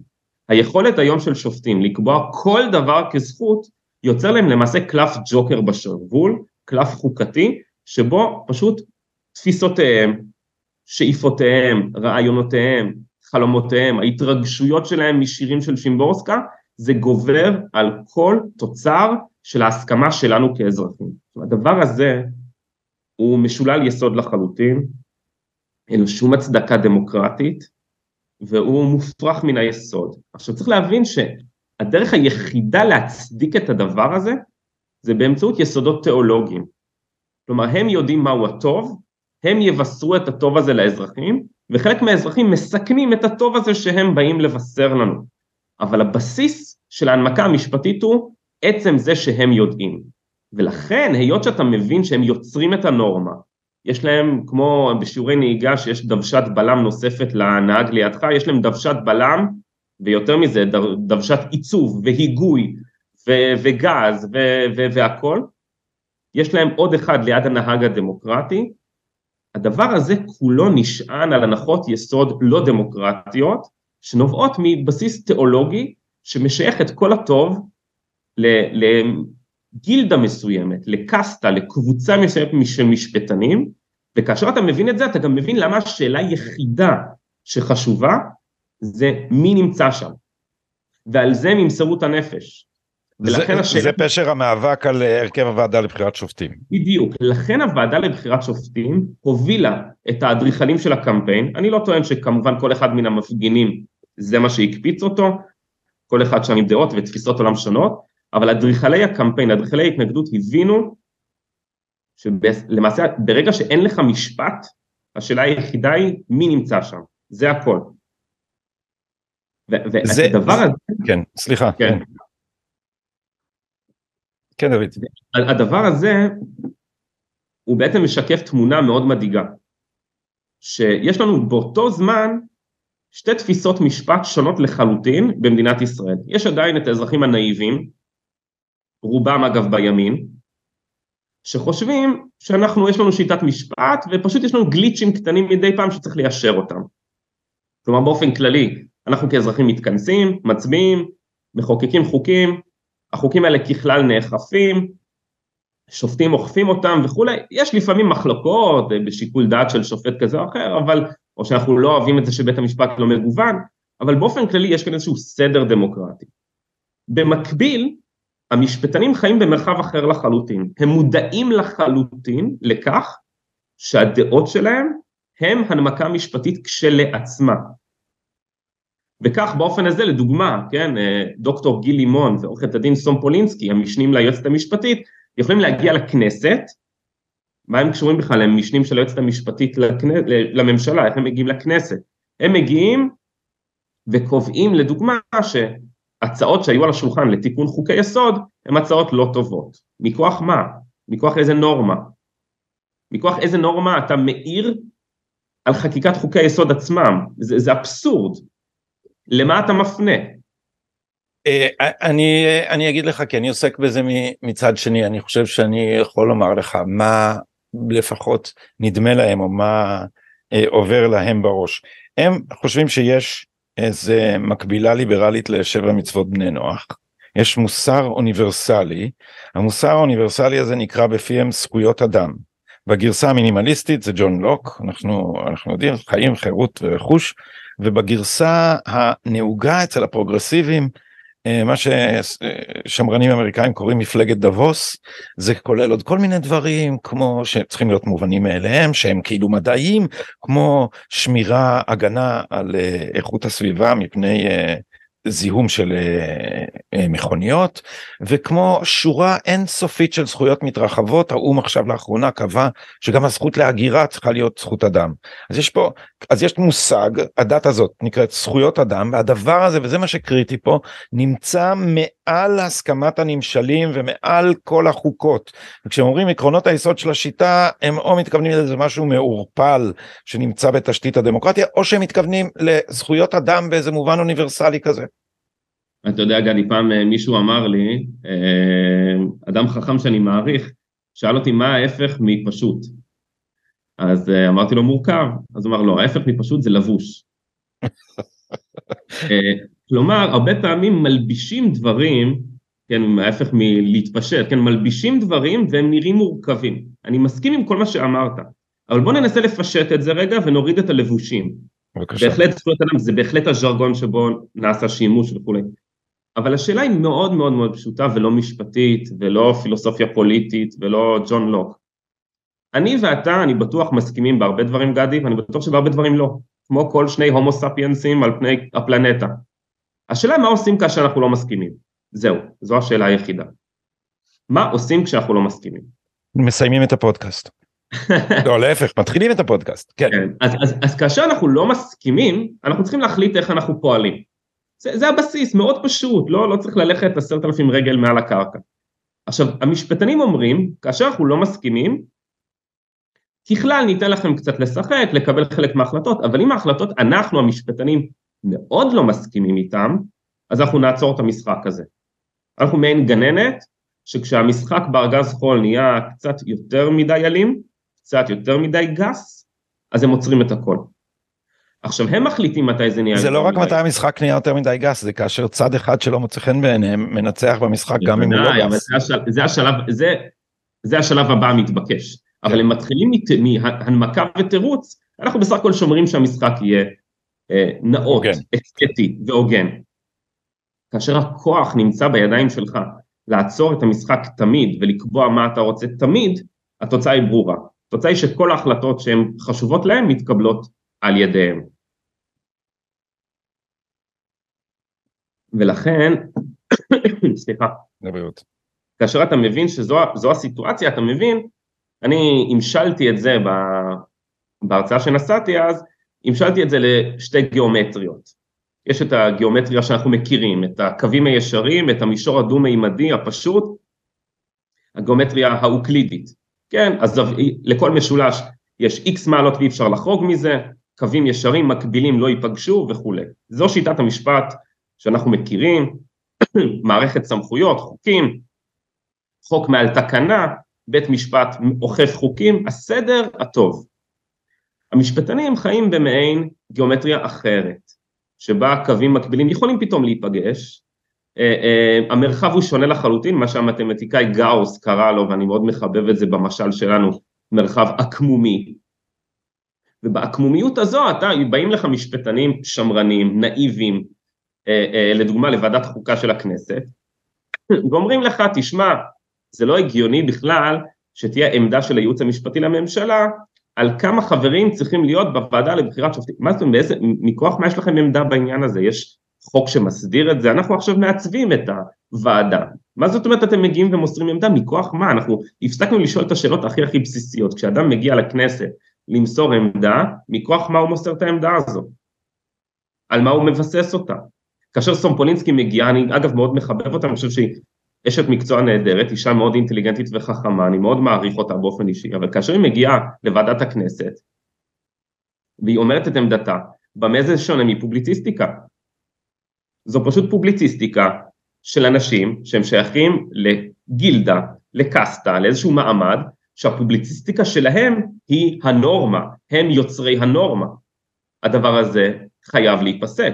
היכולת היום של שופטים לקבוע כל דבר כזכות, יוצר להם למעשה קלף ג'וקר בשרוול, קלף חוקתי, שבו פשוט תפיסותיהם, שאיפותיהם, רעיונותיהם, חלומותיהם, ההתרגשויות שלהם משירים של שימבורסקה, זה גובר על כל תוצר של ההסכמה שלנו כאזרחים. הדבר הזה הוא משולל יסוד לחלוטין, אין לו שום הצדקה דמוקרטית, והוא מופרך מן היסוד. עכשיו צריך להבין שהדרך היחידה להצדיק את הדבר הזה, זה באמצעות יסודות תיאולוגיים. כלומר הם יודעים מהו הטוב, הם יבשרו את הטוב הזה לאזרחים, וחלק מהאזרחים מסכנים את הטוב הזה שהם באים לבשר לנו. אבל הבסיס של ההנמקה המשפטית הוא עצם זה שהם יודעים. ולכן היות שאתה מבין שהם יוצרים את הנורמה, יש להם כמו בשיעורי נהיגה שיש דוושת בלם נוספת לנהג לידך, יש להם דוושת בלם ויותר מזה דוושת עיצוב והיגוי ו- וגז ו- ו- והכל, יש להם עוד אחד ליד הנהג הדמוקרטי, הדבר הזה כולו נשען על הנחות יסוד לא דמוקרטיות, שנובעות מבסיס תיאולוגי שמשייך את כל הטוב לגילדה מסוימת, לקסטה, לקבוצה מסוימת של משפטנים, וכאשר אתה מבין את זה אתה גם מבין למה השאלה היחידה שחשובה זה מי נמצא שם, ועל זה את הנפש. ולכן זה, השאלה... זה פשר המאבק על הרכב הוועדה לבחירת שופטים. בדיוק, לכן הוועדה לבחירת שופטים הובילה את האדריכלים של הקמפיין, אני לא טוען שכמובן כל אחד מן המפגינים זה מה שהקפיץ אותו, כל אחד שם עם דעות ותפיסות עולם שונות, אבל אדריכלי הקמפיין, אדריכלי ההתנגדות הבינו שלמעשה ברגע שאין לך משפט, השאלה היחידה היא מי נמצא שם, זה הכל. והדבר הזה... כן, סליחה. כן. כן, דוד. הדבר הזה הוא בעצם משקף תמונה מאוד מדאיגה, שיש לנו באותו זמן שתי תפיסות משפט שונות לחלוטין במדינת ישראל. יש עדיין את האזרחים הנאיבים, רובם אגב בימין, שחושבים שאנחנו, יש לנו שיטת משפט ופשוט יש לנו גליצ'ים קטנים מדי פעם שצריך ליישר אותם. כלומר באופן כללי, אנחנו כאזרחים מתכנסים, מצביעים, מחוקקים חוקים, החוקים האלה ככלל נאכפים, שופטים אוכפים אותם וכולי, יש לפעמים מחלוקות אה, בשיקול דעת של שופט כזה או אחר, אבל, או שאנחנו לא אוהבים את זה שבית המשפט לא מגוון, אבל באופן כללי יש כאן איזשהו סדר דמוקרטי. במקביל, המשפטנים חיים במרחב אחר לחלוטין, הם מודעים לחלוטין לכך שהדעות שלהם הם הנמקה משפטית כשלעצמה. וכך באופן הזה לדוגמה, כן, אה, דוקטור גיל לימון ועורכת הדין סום פולינסקי, המשנים ליועצת המשפטית, יכולים להגיע לכנסת, מה הם קשורים בכלל, הם משנים של היועצת המשפטית. לממשלה, איך הם מגיעים לכנסת? הם מגיעים וקובעים לדוגמה שהצעות שהיו על השולחן לתיקון חוקי יסוד הן הצעות לא טובות. מכוח מה? מכוח איזה נורמה? מכוח איזה נורמה אתה מאיר על חקיקת חוקי היסוד עצמם? זה, זה אבסורד. למה אתה מפנה? אה, אני, אני אגיד לך כי אני עוסק בזה מצד שני אני חושב שאני יכול לומר לך מה לפחות נדמה להם או מה אה, עובר להם בראש. הם חושבים שיש איזה מקבילה ליברלית לשבע מצוות בני נוח. יש מוסר אוניברסלי, המוסר האוניברסלי הזה נקרא בפיהם זכויות אדם. בגרסה המינימליסטית זה ג'ון לוק, אנחנו, אנחנו יודעים, חיים, חירות ורכוש, ובגרסה הנהוגה אצל הפרוגרסיבים, מה ששמרנים אמריקאים קוראים מפלגת דבוס, זה כולל עוד כל מיני דברים כמו שצריכים להיות מובנים מאליהם, שהם כאילו מדעיים, כמו שמירה, הגנה על אה, איכות הסביבה מפני אה, זיהום של אה, אה, מכוניות וכמו שורה אינסופית של זכויות מתרחבות האו"ם עכשיו לאחרונה קבע שגם הזכות להגירה צריכה להיות זכות אדם אז יש פה אז יש מושג הדת הזאת נקראת זכויות אדם והדבר הזה וזה מה שקריטי פה נמצא מעל הסכמת הנמשלים ומעל כל החוקות וכשהם אומרים עקרונות היסוד של השיטה הם או מתכוונים לזה משהו מעורפל שנמצא בתשתית הדמוקרטיה או שהם מתכוונים לזכויות אדם באיזה מובן אוניברסלי כזה. אתה יודע גדי, פעם אה, מישהו אמר לי, אה, אדם חכם שאני מעריך, שאל אותי מה ההפך מפשוט. אז אה, אמרתי לו מורכב, אז הוא אמר לא, ההפך מפשוט זה לבוש. [laughs] כלומר, הרבה פעמים מלבישים דברים, כן, ההפך מלהתפשט, כן, מלבישים דברים והם נראים מורכבים. אני מסכים עם כל מה שאמרת, אבל בוא ננסה לפשט את זה רגע ונוריד את הלבושים. בבקשה. בהחלט זכויות אדם, זה בהחלט הז'רגון שבו נעשה שימוש וכולי. אבל השאלה היא מאוד מאוד מאוד פשוטה ולא משפטית ולא פילוסופיה פוליטית ולא ג'ון לוק. אני ואתה, אני בטוח מסכימים בהרבה דברים גדי, ואני בטוח שבהרבה דברים לא, כמו כל שני הומו ספיינסים על פני הפלנטה. השאלה מה עושים כאשר אנחנו לא מסכימים, זהו, זו השאלה היחידה. מה עושים כשאנחנו לא מסכימים? מסיימים את הפודקאסט. [laughs] לא, להפך, מתחילים את הפודקאסט, כן. כן אז, אז, אז כאשר אנחנו לא מסכימים, אנחנו צריכים להחליט איך אנחנו פועלים. זה, זה הבסיס, מאוד פשוט, לא, לא צריך ללכת עשרת אלפים רגל מעל הקרקע. עכשיו, המשפטנים אומרים, כאשר אנחנו לא מסכימים, ככלל ניתן לכם קצת לשחק, לקבל חלק מההחלטות, אבל אם ההחלטות, אנחנו המשפטנים מאוד לא מסכימים איתם, אז אנחנו נעצור את המשחק הזה. אנחנו מעין גננת, שכשהמשחק בארגז חול נהיה קצת יותר מדי אלים, קצת יותר מדי גס, אז הם עוצרים את הכל. עכשיו הם מחליטים מתי זה נהיה זה לא רק מתי המשחק נהיה יותר מדי גס זה כאשר צד אחד שלא מוצא חן בעיניהם מנצח במשחק גם אם הוא לא גס. זה השלב זה זה השלב הבא המתבקש אבל הם מתחילים מהנמקה ותירוץ אנחנו בסך הכל שומרים שהמשחק יהיה אה, נאות, אסתטי והוגן. כאשר הכוח נמצא בידיים שלך לעצור את המשחק תמיד ולקבוע מה אתה רוצה תמיד, התוצאה היא ברורה. התוצאה היא שכל ההחלטות שהן חשובות להם מתקבלות על ידיהם. ולכן, [coughs] סליחה, לבריאות. כאשר אתה מבין שזו הסיטואציה, אתה מבין, אני המשלתי את זה בהרצאה שנשאתי אז, המשלתי את זה לשתי גיאומטריות. יש את הגיאומטריה שאנחנו מכירים, את הקווים הישרים, את המישור הדו-מימדי הפשוט, הגיאומטריה האוקלידית, כן, אז לכל משולש יש איקס מעלות ואי אפשר לחרוג מזה, קווים ישרים מקבילים לא ייפגשו וכולי. זו שיטת המשפט שאנחנו מכירים, מערכת סמכויות, חוקים, חוק מעל תקנה, בית משפט אוכף חוקים, הסדר הטוב. המשפטנים חיים במעין גיאומטריה אחרת, שבה קווים מקבילים יכולים פתאום להיפגש, אה, אה, המרחב הוא שונה לחלוטין, מה שהמתמטיקאי גאוס קרא לו, ואני מאוד מחבב את זה במשל שלנו, מרחב עקמומי. ובעקמומיות הזו אתה, באים לך משפטנים שמרנים, נאיבים, לדוגמה לוועדת חוקה של הכנסת, ואומרים לך, תשמע, זה לא הגיוני בכלל שתהיה עמדה של הייעוץ המשפטי לממשלה על כמה חברים צריכים להיות בוועדה לבחירת שופטים, מה זאת אומרת, מכוח מה יש לכם עמדה בעניין הזה, יש חוק שמסדיר את זה, אנחנו עכשיו מעצבים את הוועדה, מה זאת אומרת אתם מגיעים ומוסרים עמדה, מכוח מה, אנחנו הפסקנו לשאול את השאלות הכי הכי בסיסיות, כשאדם מגיע לכנסת למסור עמדה, מכוח מה הוא מוסר את העמדה הזו, על מה הוא מבסס אותה, כאשר סומפולינסקי מגיע, אני אגב מאוד מחבב אותה, אני חושב שהיא אשת מקצוע נהדרת, אישה מאוד אינטליגנטית וחכמה, אני מאוד מעריך אותה באופן אישי, אבל כאשר היא מגיעה לוועדת הכנסת, והיא אומרת את עמדתה, במה זה שונה מפובליציסטיקה? זו פשוט פובליציסטיקה של אנשים שהם שייכים לגילדה, לקסטה, לאיזשהו מעמד, שהפובליציסטיקה שלהם היא הנורמה, הם יוצרי הנורמה. הדבר הזה חייב להיפסק.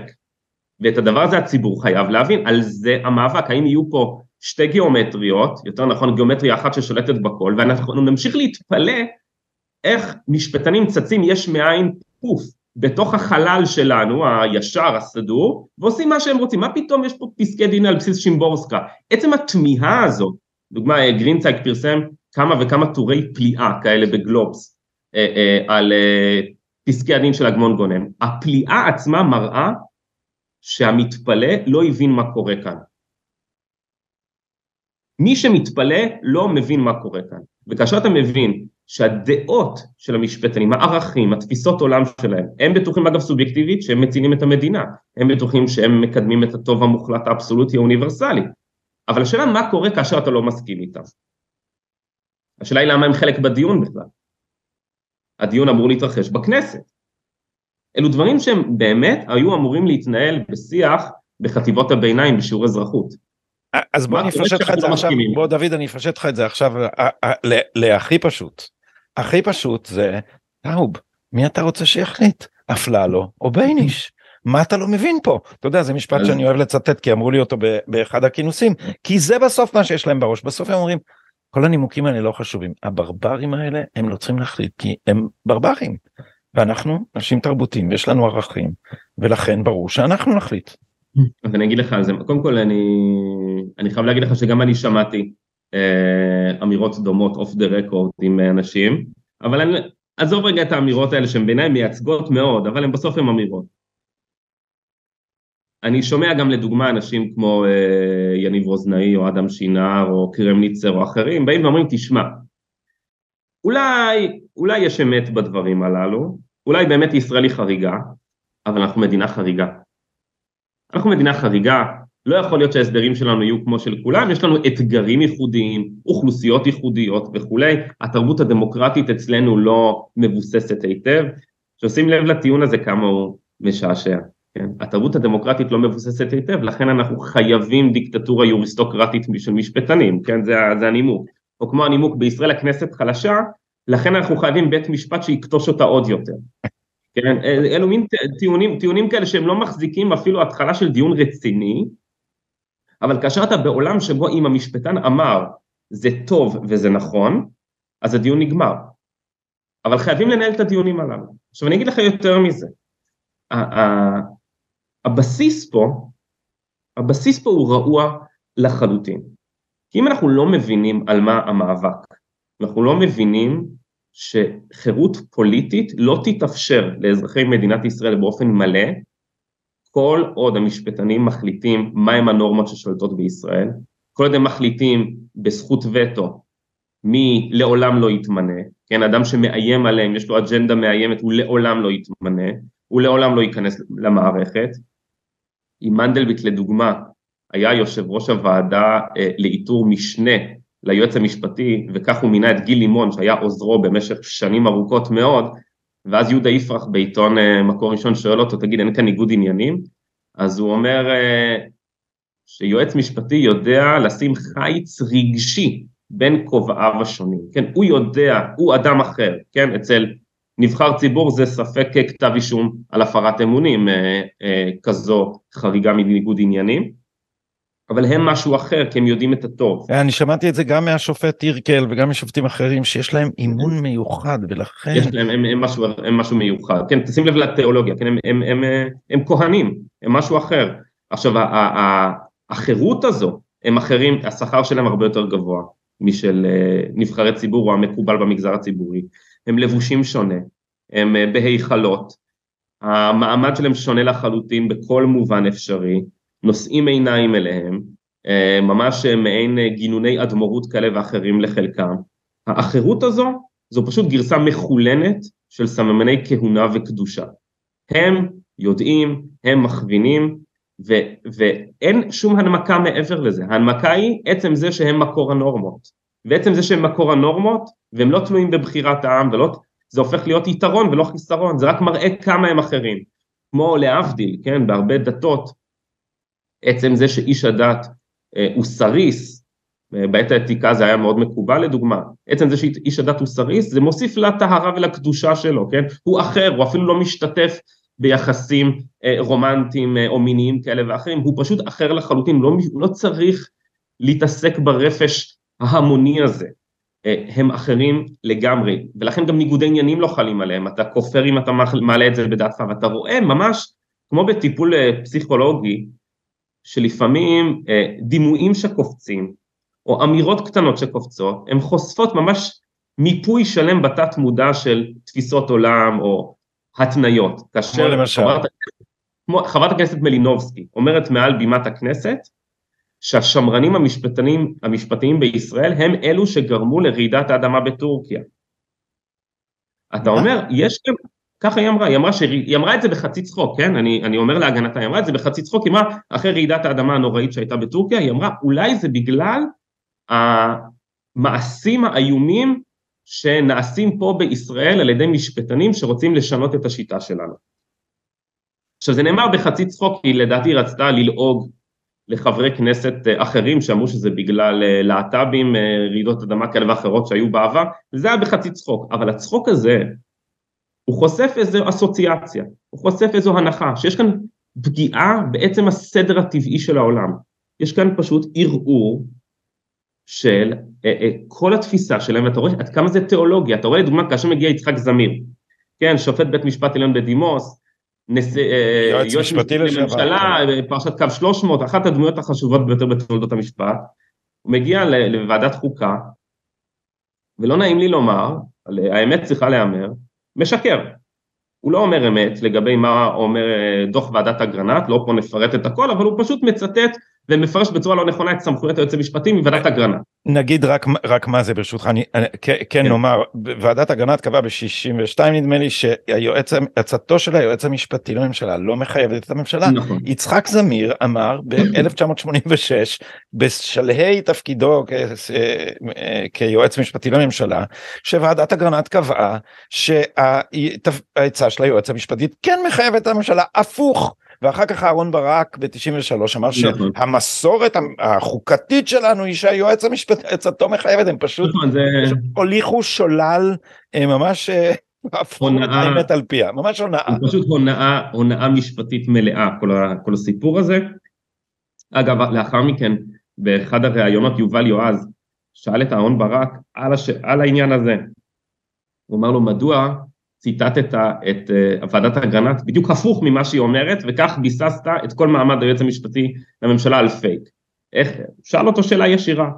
ואת הדבר הזה הציבור חייב להבין, על זה המאבק, האם יהיו פה שתי גיאומטריות, יותר נכון גיאומטריה אחת ששולטת בכל, ואנחנו נמשיך להתפלא איך משפטנים צצים יש מאין פוף בתוך החלל שלנו, הישר, הסדור, ועושים מה שהם רוצים. מה פתאום יש פה פסקי דין על בסיס שימבורסקה? עצם התמיהה הזאת, דוגמה גרינצייג פרסם כמה וכמה טורי פליאה כאלה בגלובס אה, אה, על אה, פסקי הדין של אגמון גונן. הפליאה עצמה מראה שהמתפלא לא הבין מה קורה כאן. מי שמתפלא לא מבין מה קורה כאן. וכאשר אתה מבין שהדעות של המשפטנים, הערכים, התפיסות עולם שלהם, הם בטוחים אגב סובייקטיבית שהם מצילים את המדינה, הם בטוחים שהם מקדמים את הטוב המוחלט האבסולוטי האוניברסלי, אבל השאלה מה קורה כאשר אתה לא מסכים איתם. השאלה היא למה הם חלק בדיון בכלל. הדיון אמור להתרחש בכנסת. אלו דברים שהם באמת היו אמורים להתנהל בשיח בחטיבות הביניים בשיעור אזרחות. אז בוא אני אפשט לך את זה עכשיו, בוא דוד אני אפשט לך את זה עכשיו להכי פשוט. הכי פשוט זה טאוב, מי אתה רוצה שיחליט? אפללו או בייניש? מה אתה לא מבין פה? אתה יודע זה משפט שאני אוהב לצטט כי אמרו לי אותו באחד הכינוסים כי זה בסוף מה שיש להם בראש בסוף הם אומרים כל הנימוקים האלה לא חשובים הברברים האלה הם לא צריכים להחליט כי הם ברברים ואנחנו אנשים תרבותיים יש לנו ערכים ולכן ברור שאנחנו נחליט. אז אני אגיד לך על זה, קודם כל אני, אני חייב להגיד לך שגם אני שמעתי אה, אמירות דומות אוף דה רקורד עם אנשים, אבל אני, עזוב רגע את האמירות האלה שהן בעיניי מייצגות מאוד, אבל הן בסוף הן אמירות. אני שומע גם לדוגמה אנשים כמו אה, יניב רוזנאי או אדם שינר או קרמניצר או אחרים, באים ואומרים תשמע, אולי, אולי יש אמת בדברים הללו, אולי באמת ישראל היא חריגה, אבל אנחנו מדינה חריגה. אנחנו מדינה חריגה, לא יכול להיות שההסדרים שלנו יהיו כמו של כולם, יש לנו אתגרים ייחודיים, אוכלוסיות ייחודיות וכולי, התרבות הדמוקרטית אצלנו לא מבוססת היטב, שעושים לב לטיעון הזה כמה הוא משעשע, כן? התרבות הדמוקרטית לא מבוססת היטב, לכן אנחנו חייבים דיקטטורה יוריסטוקרטית של משפטנים, כן? זה, זה הנימוק, או כמו הנימוק בישראל הכנסת חלשה, לכן אנחנו חייבים בית משפט שיקטוש אותה עוד יותר. כן, אלו מין טיעונים, טיעונים כאלה שהם לא מחזיקים אפילו התחלה של דיון רציני, אבל כאשר אתה בעולם שבו אם המשפטן אמר זה טוב וזה נכון, אז הדיון נגמר. אבל חייבים לנהל את הדיונים הללו. עכשיו אני אגיד לך יותר מזה, הבסיס פה, הבסיס פה הוא רעוע לחלוטין. כי אם אנחנו לא מבינים על מה המאבק, אנחנו לא מבינים שחירות פוליטית לא תתאפשר לאזרחי מדינת ישראל באופן מלא, כל עוד המשפטנים מחליטים מהם הנורמות ששולטות בישראל, כל עוד הם מחליטים בזכות וטו מי לעולם לא יתמנה, כן, אדם שמאיים עליהם, יש לו אג'נדה מאיימת, הוא לעולם לא יתמנה, הוא לעולם לא ייכנס למערכת. אם מנדלבליט לדוגמה היה יושב ראש הוועדה אה, לאיתור משנה ליועץ המשפטי, וכך הוא מינה את גיל לימון שהיה עוזרו במשך שנים ארוכות מאוד, ואז יהודה יפרח בעיתון אה, מקור ראשון שואל אותו, תגיד אין כאן ניגוד עניינים? אז הוא אומר אה, שיועץ משפטי יודע לשים חיץ רגשי בין כובעיו השונים, כן, הוא יודע, הוא אדם אחר, כן, אצל נבחר ציבור זה ספק כתב אישום על הפרת אמונים כזו חריגה מניגוד עניינים, אבל הם משהו אחר כי הם יודעים את הטוב. אני שמעתי את זה גם מהשופט טירקל וגם משופטים אחרים שיש להם אימון מיוחד ולכן... יש להם, הם, הם, משהו, הם משהו מיוחד, כן, תשים לב לתיאולוגיה, כן, הם, הם, הם, הם, הם כהנים, הם משהו אחר. עכשיו החירות הזו, הם אחרים, השכר שלהם הרבה יותר גבוה משל אה, נבחרי ציבור או המקובל במגזר הציבורי, הם לבושים שונה, הם אה, בהיכלות, המעמד שלהם שונה לחלוטין בכל מובן אפשרי, נושאים עיניים אליהם, אה, ממש מעין גינוני אדמו"רות כאלה ואחרים לחלקם. האחרות הזו, זו פשוט גרסה מחולנת של סממני כהונה וקדושה. הם יודעים, הם מכווינים, ו, ואין שום הנמקה מעבר לזה, ההנמקה היא עצם זה שהם מקור הנורמות, ועצם זה שהם מקור הנורמות, והם לא תלויים בבחירת העם, ולא, זה הופך להיות יתרון ולא חיסרון, זה רק מראה כמה הם אחרים, כמו להבדיל, כן, בהרבה דתות, עצם זה שאיש הדת אה, הוא סריס, אה, בעת העתיקה זה היה מאוד מקובל לדוגמה, עצם זה שאיש הדת הוא סריס, זה מוסיף לטהרה ולקדושה שלו, כן, הוא אחר, הוא אפילו לא משתתף ביחסים אה, רומנטיים או מיניים כאלה ואחרים, הוא פשוט אחר לחלוטין, לא, לא צריך להתעסק ברפש ההמוני הזה, הם אחרים לגמרי, ולכן גם ניגודי עניינים לא חלים עליהם, אתה כופר אם אתה מעלה את זה בדעתך, ואתה רואה ממש, כמו בטיפול פסיכולוגי, שלפעמים דימויים שקופצים, או אמירות קטנות שקופצות, הן חושפות ממש מיפוי שלם בתת מודע של תפיסות עולם, או התניות, כאשר חברת, כמו, חברת הכנסת מלינובסקי אומרת מעל בימת הכנסת שהשמרנים המשפטנים, המשפטיים בישראל הם אלו שגרמו לרעידת האדמה בטורקיה. אתה אומר, יש גם, ככה היא אמרה, היא אמרה, שהיא אמרה את זה בחצי צחוק, כן? אני, אני אומר להגנתה, היא אמרה את זה בחצי צחוק, היא אמרה, אחרי רעידת האדמה הנוראית שהייתה בטורקיה, היא אמרה, אולי זה בגלל המעשים האיומים שנעשים פה בישראל על ידי משפטנים שרוצים לשנות את השיטה שלנו. עכשיו זה נאמר בחצי צחוק כי לדעתי רצתה ללעוג לחברי כנסת אה, אחרים שאמרו שזה בגלל אה, להט"בים, אה, רעידות אדמה כאלה ואחרות שהיו בעבר, וזה היה בחצי צחוק, אבל הצחוק הזה הוא חושף איזו אסוציאציה, הוא חושף איזו הנחה, שיש כאן פגיעה בעצם הסדר הטבעי של העולם, יש כאן פשוט ערעור של אה, אה, כל התפיסה שלהם, ואתה רואה עד כמה זה תיאולוגיה, אתה רואה לדוגמה כאשר מגיע יצחק זמיר, כן, שופט בית משפט עליון בדימוס, נס... אה, יועץ משפטי לממשלה, פרשת קו 300, אחת הדמויות החשובות ביותר בתולדות המשפט, הוא מגיע לוועדת חוקה, ולא נעים לי לומר, האמת צריכה להיאמר, משקר. הוא לא אומר אמת לגבי מה אומר דוח ועדת אגרנט, לא פה נפרט את הכל, אבל הוא פשוט מצטט ומפרש בצורה לא נכונה את סמכויות היועץ המשפטי מוועדת אגרנט. נגיד רק, רק מה זה ברשותך, אני, אני כן, כן נאמר, ועדת אגרנט קבעה ב-62 נדמה לי שהצעתו של היועץ המשפטי לממשלה לא מחייבת את הממשלה. נכון. יצחק זמיר אמר ב-1986 בשלהי תפקידו כיועץ משפטי לממשלה שוועדת אגרנט קבעה שהעצה של היועץ המשפטי כן מחייבת את הממשלה הפוך. ואחר כך אהרן ברק ב-93 אמר נכון. שהמסורת החוקתית שלנו היא שהיועץ המשפטי [laughs] עצתו מחייבת הם פשוט, נכון, הוליכו שולל אה, ממש אה, [laughs] הונאה על פיה ממש הונאה. פשוט הונאה הונאה משפטית מלאה כל, ה, כל הסיפור הזה. אגב לאחר מכן באחד הראיונות יובל יועז שאל את אהרן ברק על, הש... על העניין הזה. הוא אמר לו מדוע ציטטת את uh, ועדת אגרנט בדיוק הפוך ממה שהיא אומרת, וכך ביססת את כל מעמד היועץ המשפטי לממשלה על פייק. איך, שאל אותו שאלה ישירה.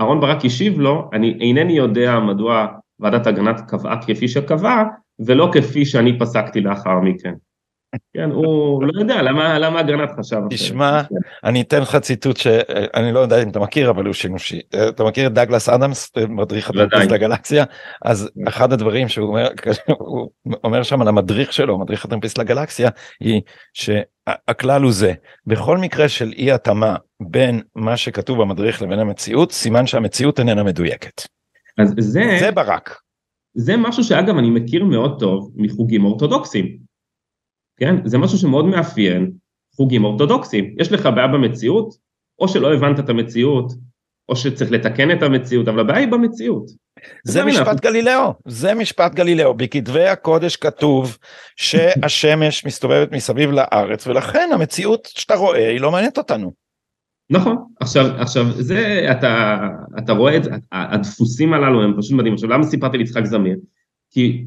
אהרן ברק השיב לו, אני אינני יודע מדוע ועדת אגרנט קבעה כפי שקבעה, ולא כפי שאני פסקתי לאחר מכן. כן, הוא לא יודע, למה, למה אגרנט חשב? תשמע, אני אתן לך ציטוט שאני לא יודע אם אתה מכיר, אבל הוא שימושי. אתה מכיר את דגלס אדמס, מדריך הטרמפיסט לגלקסיה? אז אחד הדברים שהוא אומר, [laughs] הוא אומר שם על המדריך שלו, מדריך הטרמפיסט לגלקסיה, היא שהכלל הוא זה, בכל מקרה של אי התאמה בין מה שכתוב במדריך לבין המציאות, סימן שהמציאות איננה מדויקת. אז זה... זה ברק. זה משהו שאגב אני מכיר מאוד טוב מחוגים אורתודוקסים. כן? זה משהו שמאוד מאפיין חוגים אורתודוקסיים. יש לך בעיה במציאות, או שלא הבנת את המציאות, או שצריך לתקן את המציאות, אבל הבעיה היא במציאות. זה משפט גלילאו, זה משפט גלילאו, בכתבי הקודש כתוב שהשמש מסתובבת מסביב לארץ ולכן המציאות שאתה רואה היא לא מעניינת אותנו. נכון, עכשיו, עכשיו זה, אתה, אתה רואה את הדפוסים הללו הם פשוט מדהים, עכשיו למה סיפרתי ליצחק זמיר? כי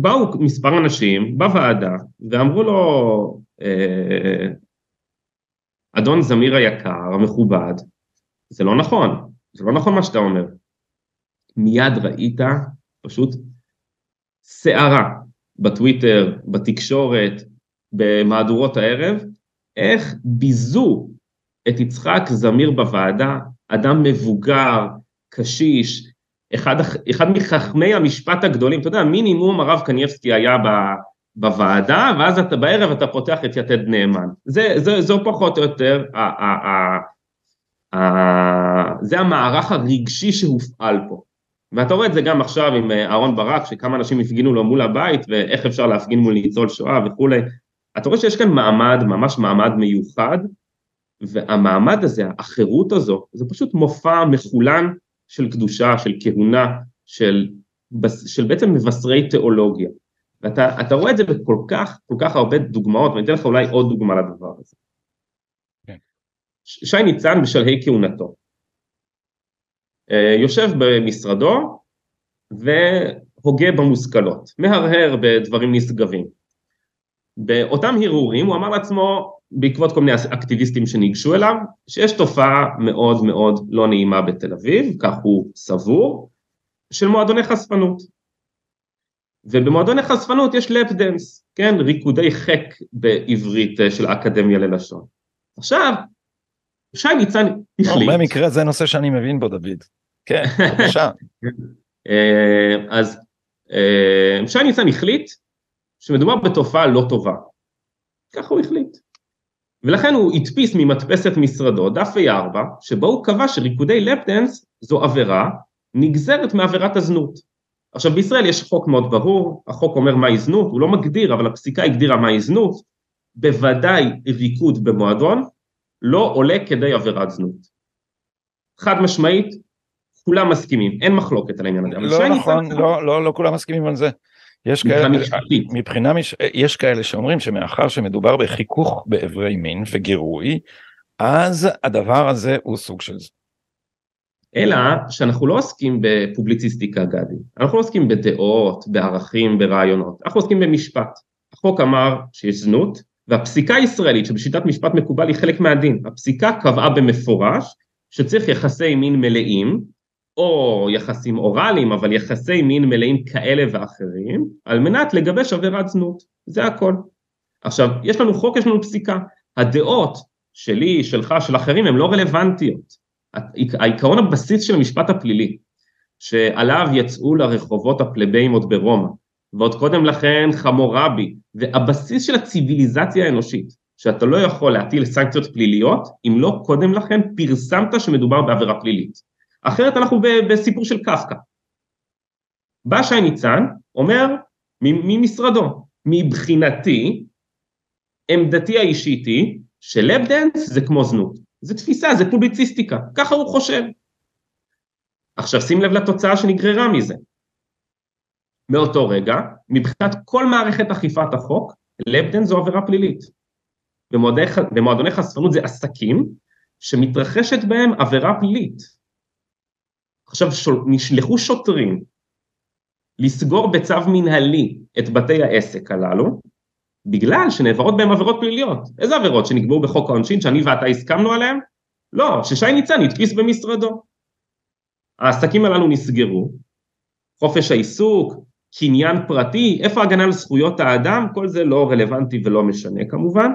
באו מספר אנשים בוועדה ואמרו לו, אה, אדון זמיר היקר, המכובד, זה לא נכון, זה לא נכון מה שאתה אומר. מיד ראית פשוט סערה בטוויטר, בתקשורת, במהדורות הערב, איך ביזו את יצחק זמיר בוועדה, אדם מבוגר, קשיש, אחד, אחד מחכמי המשפט הגדולים, אתה יודע, מינימום הרב קניבסקי היה ב, בוועדה, ואז אתה בערב אתה פותח את יתד נאמן. זה, זה, זו פחות או יותר, ה, ה, ה, ה, זה המערך הרגשי שהופעל פה. ואתה רואה את זה גם עכשיו עם אה, אהרן ברק, שכמה אנשים הפגינו לו מול הבית, ואיך אפשר להפגין מול ניצול שואה וכולי. אתה רואה שיש כאן מעמד, ממש מעמד מיוחד, והמעמד הזה, החירות הזו, זה פשוט מופע מחולן של קדושה, של כהונה, של, של בעצם מבשרי תיאולוגיה. ואתה רואה את זה בכל כך, כל כך הרבה דוגמאות, ואני אתן לך אולי עוד דוגמה לדבר הזה. כן. שי ניצן בשלהי כהונתו. אה, יושב במשרדו והוגה במושכלות, מהרהר בדברים נשגבים. באותם הרהורים הוא אמר לעצמו, בעקבות כל מיני אקטיביסטים שניגשו אליו, שיש תופעה מאוד מאוד לא נעימה בתל אביב, כך הוא סבור, של מועדוני חשפנות. ובמועדוני חשפנות יש lap dance, כן, ריקודי חיק בעברית אה, של האקדמיה ללשון. עכשיו, שי ניצן החליט... במקרה זה נושא שאני מבין בו דוד. כן, בבקשה. [laughs] אה, אז אה, שי ניצן החליט שמדובר בתופעה לא טובה. ככה הוא החליט. ולכן הוא הדפיס ממדפסת משרדו דף A4 שבו הוא קבע שריקודי לפדנס זו עבירה נגזרת מעבירת הזנות. עכשיו בישראל יש חוק מאוד ברור, החוק אומר מהי זנות, הוא לא מגדיר אבל הפסיקה הגדירה מהי זנות, בוודאי ריקוד במועדון לא עולה כדי עבירת זנות. חד משמעית, כולם מסכימים, אין מחלוקת על העניין הזה. לא נכון, לא, לא, לא כולם מסכימים על זה. יש כאלה, מבחינה מש... יש כאלה שאומרים שמאחר שמדובר בחיכוך באיברי מין וגירוי, אז הדבר הזה הוא סוג של זה. אלא שאנחנו לא עוסקים בפובליציסטיקה גדי, אנחנו לא עוסקים בדעות, בערכים, ברעיונות, אנחנו עוסקים במשפט. החוק אמר שיש זנות, והפסיקה הישראלית שבשיטת משפט מקובל היא חלק מהדין, הפסיקה קבעה במפורש שצריך יחסי מין מלאים או יחסים אוראליים, אבל יחסי מין מלאים כאלה ואחרים, על מנת לגבש עבירת זנות, זה הכל. עכשיו, יש לנו חוק, יש לנו פסיקה, הדעות שלי, שלך, של אחרים, הן לא רלוונטיות. העיקרון הבסיס של המשפט הפלילי, שעליו יצאו לרחובות הפלבאים עוד ברומא, ועוד קודם לכן חמורבי, והבסיס של הציוויליזציה האנושית, שאתה לא יכול להטיל סנקציות פליליות, אם לא קודם לכן פרסמת שמדובר בעבירה פלילית. אחרת אנחנו בסיפור של קפקא. בא שי ניצן, אומר ממשרדו, מבחינתי, עמדתי האישית היא ש lap dance זה כמו זנות, זה תפיסה, זה פובליציסטיקה, ככה הוא חושב. עכשיו שים לב לתוצאה שנגררה מזה. מאותו רגע, מבחינת כל מערכת אכיפת החוק, לבדן זו עבירה פלילית. במועדוני חשפנות זה עסקים שמתרחשת בהם עבירה פלילית. עכשיו שול, נשלחו שוטרים לסגור בצו מנהלי את בתי העסק הללו, בגלל שנעברות בהם עבירות פליליות. איזה עבירות שנקבעו בחוק העונשין שאני ואתה הסכמנו עליהן? לא, ששי ניצן הדפיס במשרדו. העסקים הללו נסגרו, חופש העיסוק, קניין פרטי, איפה ההגנה על זכויות האדם, כל זה לא רלוונטי ולא משנה כמובן.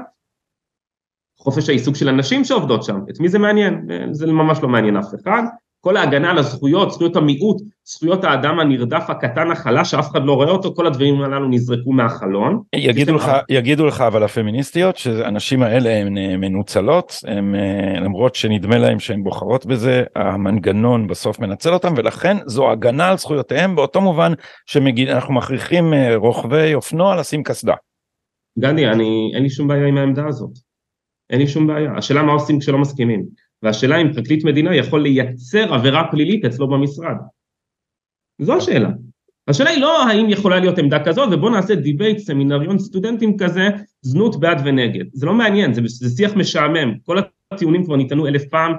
חופש העיסוק של הנשים שעובדות שם, את מי זה מעניין? זה ממש לא מעניין אף אחד. כל ההגנה על הזכויות, זכויות המיעוט, זכויות האדם הנרדף, הקטן, החלש, שאף אחד לא רואה אותו, כל הדברים הללו נזרקו מהחלון. יגידו לך, יגידו לך אבל הפמיניסטיות שהנשים האלה הן אה, מנוצלות, הם, אה, למרות שנדמה להם שהן בוחרות בזה, המנגנון בסוף מנצל אותם, ולכן זו הגנה על זכויותיהם באותו מובן שאנחנו מכריחים אה, רוכבי אופנוע לשים קסדה. גדי, אני, אין לי שום בעיה עם העמדה הזאת. אין לי שום בעיה. השאלה מה עושים כשלא מסכימים. והשאלה אם פרקליט מדינה יכול לייצר עבירה פלילית אצלו במשרד. זו השאלה. השאלה היא לא האם יכולה להיות עמדה כזאת ובוא נעשה debate סמינריון סטודנטים כזה זנות בעד ונגד זה לא מעניין זה, זה שיח משעמם כל הטיעונים כבר ניתנו אלף פעם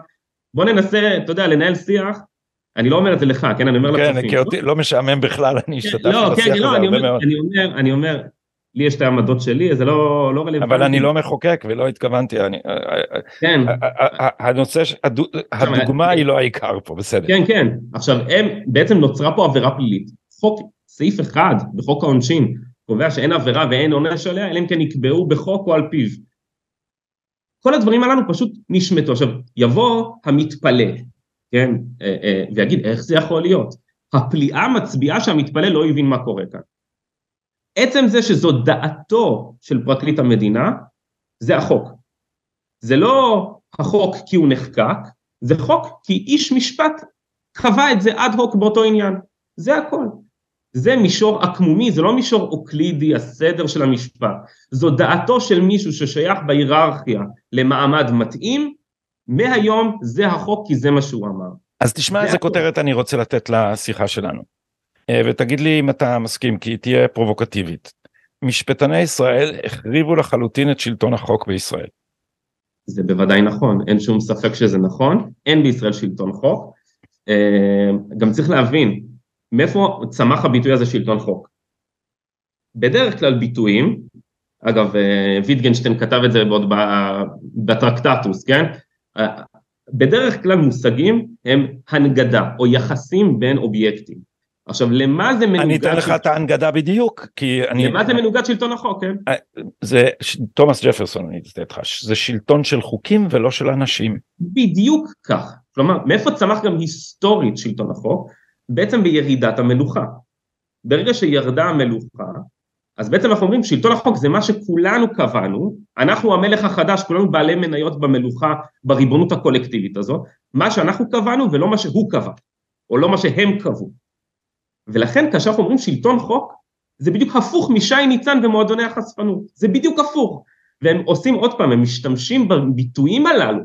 בוא ננסה אתה יודע לנהל שיח אני לא אומר את זה לך כן אני אומר כן, לצופים. כן כי אותי לא משעמם בכלל אני השתתפתי כן, לא, בשיח כן, לא, הזה הרבה מאוד. אני אומר אני אומר לי יש את העמדות שלי, זה לא, לא רלוונטי. אבל אני לא מחוקק ולא התכוונתי, אני, כן. הנושא, הדוגמה היא לא העיקר פה, בסדר. כן, כן. עכשיו, הם, בעצם נוצרה פה עבירה פלילית. חוק, סעיף אחד בחוק העונשין, קובע שאין עבירה ואין עונש עליה, אלא אם כן נקבעו בחוק או על פיו. כל הדברים הללו פשוט נשמטו. עכשיו, יבוא המתפלא, כן, אה, אה, ויגיד, איך זה יכול להיות? הפליאה מצביעה שהמתפלל לא הבין מה קורה כאן. עצם זה שזו דעתו של פרקליט המדינה, זה החוק. זה לא החוק כי הוא נחקק, זה חוק כי איש משפט קבע את זה אד הוק באותו עניין. זה הכל. זה מישור עקמומי, זה לא מישור אוקלידי, הסדר של המשפט. זו דעתו של מישהו ששייך בהיררכיה למעמד מתאים, מהיום זה החוק כי זה מה שהוא אמר. אז תשמע איזה כותרת אני רוצה לתת לשיחה שלנו. אה, ותגיד לי אם אתה מסכים כי היא תהיה פרובוקטיבית. משפטני ישראל החריבו לחלוטין את שלטון החוק בישראל. זה בוודאי נכון, אין שום ספק שזה נכון, אין בישראל שלטון חוק. אה, גם צריך להבין, מאיפה צמח הביטוי הזה שלטון חוק? בדרך כלל ביטויים, אגב אה, ויטגנשטיין כתב את זה עוד בטרקטטוס, כן? בדרך כלל מושגים הם הנגדה או יחסים בין אובייקטים. עכשיו למה זה מנוגד... אני אתן לך את ההנגדה בדיוק, כי אני... למה זה מנוגד שלטון החוק, כן? אה, זה תומאס ג'פרסון, אני אתן לך, זה שלטון של חוקים ולא של אנשים. בדיוק כך, כלומר מאיפה צמח גם היסטורית שלטון החוק? בעצם בירידת המלוכה. ברגע שירדה המלוכה, אז בעצם אנחנו אומרים שלטון החוק זה מה שכולנו קבענו, אנחנו המלך החדש, כולנו בעלי מניות במלוכה, בריבונות הקולקטיבית הזאת, מה שאנחנו קבענו ולא מה שהוא קבע, או לא מה שהם קבעו. ולכן כאשר אנחנו אומרים שלטון חוק, זה בדיוק הפוך משי ניצן ומועדוני החשפנות, זה בדיוק הפוך. והם עושים עוד פעם, הם משתמשים בביטויים הללו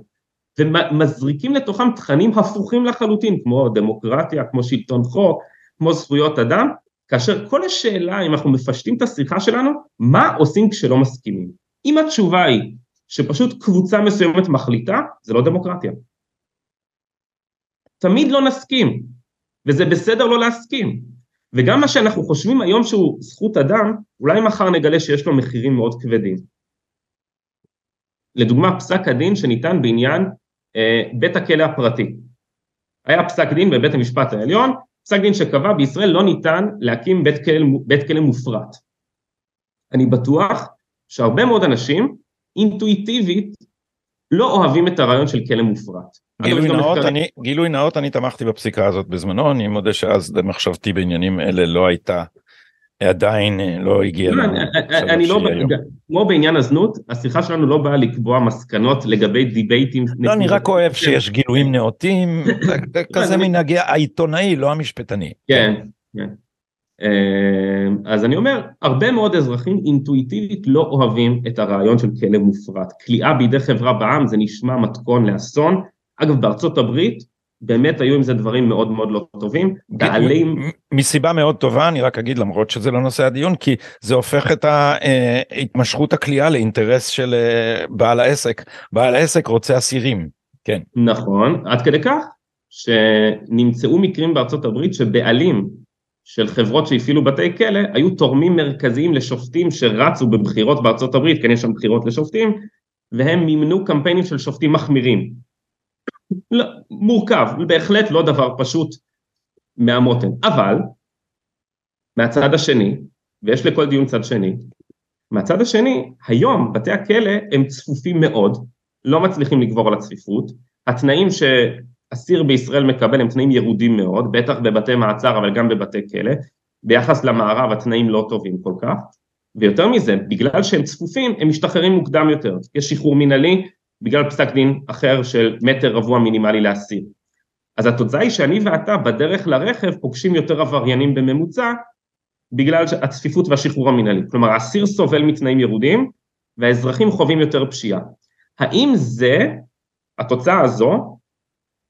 ומזריקים לתוכם תכנים הפוכים לחלוטין, כמו דמוקרטיה, כמו שלטון חוק, כמו זכויות אדם, כאשר כל השאלה, אם אנחנו מפשטים את השיחה שלנו, מה עושים כשלא מסכימים? אם התשובה היא שפשוט קבוצה מסוימת מחליטה, זה לא דמוקרטיה. תמיד לא נסכים, וזה בסדר לא להסכים. וגם מה שאנחנו חושבים היום שהוא זכות אדם, אולי מחר נגלה שיש לו מחירים מאוד כבדים. לדוגמה פסק הדין שניתן בעניין אה, בית הכלא הפרטי. היה פסק דין בבית המשפט העליון, פסק דין שקבע בישראל לא ניתן להקים בית כלא, בית כלא מופרט. אני בטוח שהרבה מאוד אנשים אינטואיטיבית לא אוהבים את הרעיון של כלא מופרט. גילוי נאות, אני, גילוי נאות, אני תמכתי בפסיקה הזאת בזמנו, אני מודה שאז מחשבתי בעניינים אלה לא הייתה, עדיין אה, לא הגיעה לא, אני לא, כמו בעניין הזנות, השיחה שלנו לא באה לקבוע מסקנות לגבי דיבייטים. לא, אני רק אוהב שיש גילויים נאותים, [laughs] כזה מנהגי העיתונאי, לא המשפטני. כן, כן. אה, אז אני אומר, הרבה מאוד אזרחים אינטואיטיבית לא אוהבים את הרעיון של כלא מופרט. כליאה בידי חברה בעם זה נשמע מתכון לאסון, אגב בארצות הברית באמת היו עם זה דברים מאוד מאוד לא טובים, בעלים... מסיבה מאוד טובה, אני רק אגיד למרות שזה לא נושא הדיון, כי זה הופך את התמשכות הכלייה לאינטרס של אה, בעל העסק. בעל העסק רוצה אסירים, כן. נכון, עד כדי כך שנמצאו מקרים בארצות הברית שבעלים של חברות שהפעילו בתי כלא היו תורמים מרכזיים לשופטים שרצו בבחירות בארצות הברית, כן יש שם בחירות לשופטים, והם מימנו קמפיינים של שופטים מחמירים. לא, מורכב, בהחלט לא דבר פשוט מהמותן, אבל מהצד השני, ויש לכל דיון צד שני, מהצד השני, היום בתי הכלא הם צפופים מאוד, לא מצליחים לגבור על הצפיפות, התנאים שאסיר בישראל מקבל הם תנאים ירודים מאוד, בטח בבתי מעצר אבל גם בבתי כלא, ביחס למערב התנאים לא טובים כל כך, ויותר מזה, בגלל שהם צפופים הם משתחררים מוקדם יותר, יש שחרור מינהלי בגלל פסק דין אחר של מטר רבוע מינימלי לאסיר. אז התוצאה היא שאני ואתה בדרך לרכב פוגשים יותר עבריינים בממוצע בגלל הצפיפות והשחרור המינהלי, כלומר האסיר סובל מתנאים ירודים והאזרחים חווים יותר פשיעה. האם זה, התוצאה הזו,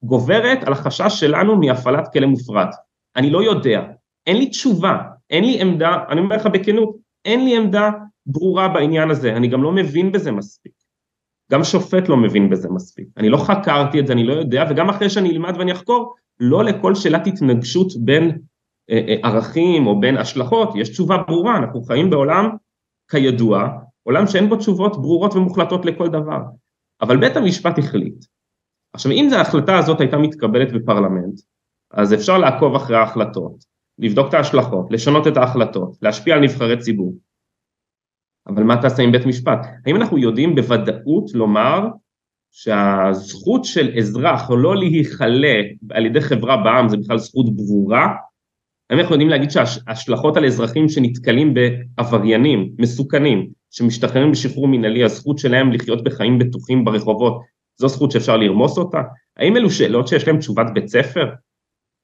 גוברת על החשש שלנו מהפעלת כלא מופרט? אני לא יודע, אין לי תשובה, אין לי עמדה, אני אומר לך בכנות, אין לי עמדה ברורה בעניין הזה, אני גם לא מבין בזה מספיק. גם שופט לא מבין בזה מספיק. אני לא חקרתי את זה, אני לא יודע, וגם אחרי שאני אלמד ואני אחקור, לא לכל שאלת התנגשות בין אה, אה, ערכים או בין השלכות, יש תשובה ברורה, אנחנו חיים בעולם, כידוע, עולם שאין בו תשובות ברורות ומוחלטות לכל דבר. אבל בית המשפט החליט. עכשיו אם ההחלטה הזאת הייתה מתקבלת בפרלמנט, אז אפשר לעקוב אחרי ההחלטות, לבדוק את ההשלכות, לשנות את ההחלטות, להשפיע על נבחרי ציבור. אבל מה תעשה עם בית משפט? האם אנחנו יודעים בוודאות לומר שהזכות של אזרח לא להיכלה על ידי חברה בעם זה בכלל זכות ברורה? האם אנחנו יודעים להגיד שההשלכות על אזרחים שנתקלים בעבריינים מסוכנים שמשתחררים בשחרור מנהלי, הזכות שלהם לחיות בחיים בטוחים ברחובות, זו זכות שאפשר לרמוס אותה? האם אלו שאלות שיש להן תשובת בית ספר?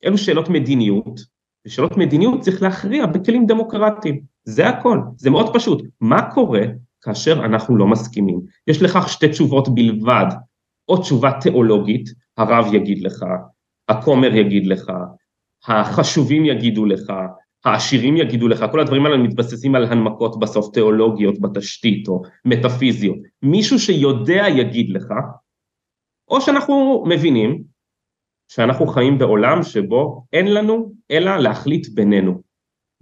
אלו שאלות מדיניות, ושאלות מדיניות צריך להכריע בכלים דמוקרטיים, זה הכל, זה מאוד פשוט. מה קורה כאשר אנחנו לא מסכימים? יש לכך שתי תשובות בלבד, או תשובה תיאולוגית, הרב יגיד לך, הכומר יגיד לך, החשובים יגידו לך, העשירים יגידו לך, כל הדברים האלה מתבססים על הנמקות בסוף תיאולוגיות בתשתית או מטאפיזיות, מישהו שיודע יגיד לך, או שאנחנו מבינים שאנחנו חיים בעולם שבו אין לנו אלא להחליט בינינו,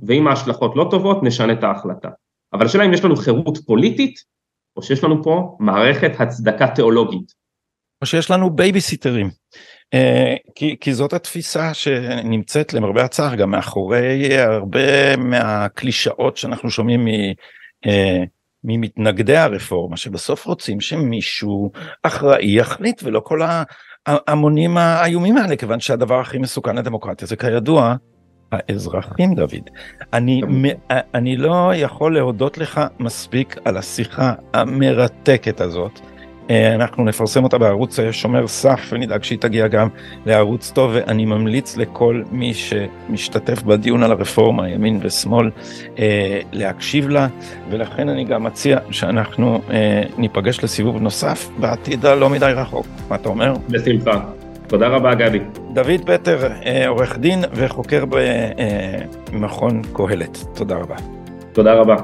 ואם ההשלכות לא טובות נשנה את ההחלטה. אבל השאלה אם יש לנו חירות פוליטית, או שיש לנו פה מערכת הצדקה תיאולוגית. או שיש לנו בייביסיטרים. אה, כי, כי זאת התפיסה שנמצאת למרבה הצער גם מאחורי הרבה מהקלישאות שאנחנו שומעים מ, אה, ממתנגדי הרפורמה שבסוף רוצים שמישהו אחראי יחליט ולא כל ההמונים האיומים האלה כיוון שהדבר הכי מסוכן לדמוקרטיה זה כידוע האזרחים דוד. אני, אני לא יכול להודות לך מספיק על השיחה המרתקת הזאת. אה, אנחנו נפרסם אותה בערוץ שומר סף ונדאג שהיא תגיע גם לערוץ טוב ואני ממליץ לכל מי שמשתתף בדיון על הרפורמה ימין ושמאל אה, להקשיב לה ולכן אני גם מציע שאנחנו אה, ניפגש לסיבוב נוסף בעתיד הלא מדי רחוק מה אתה אומר? בשמחה. תודה רבה גדי. דוד פטר עורך דין וחוקר במכון קהלת תודה רבה. תודה רבה.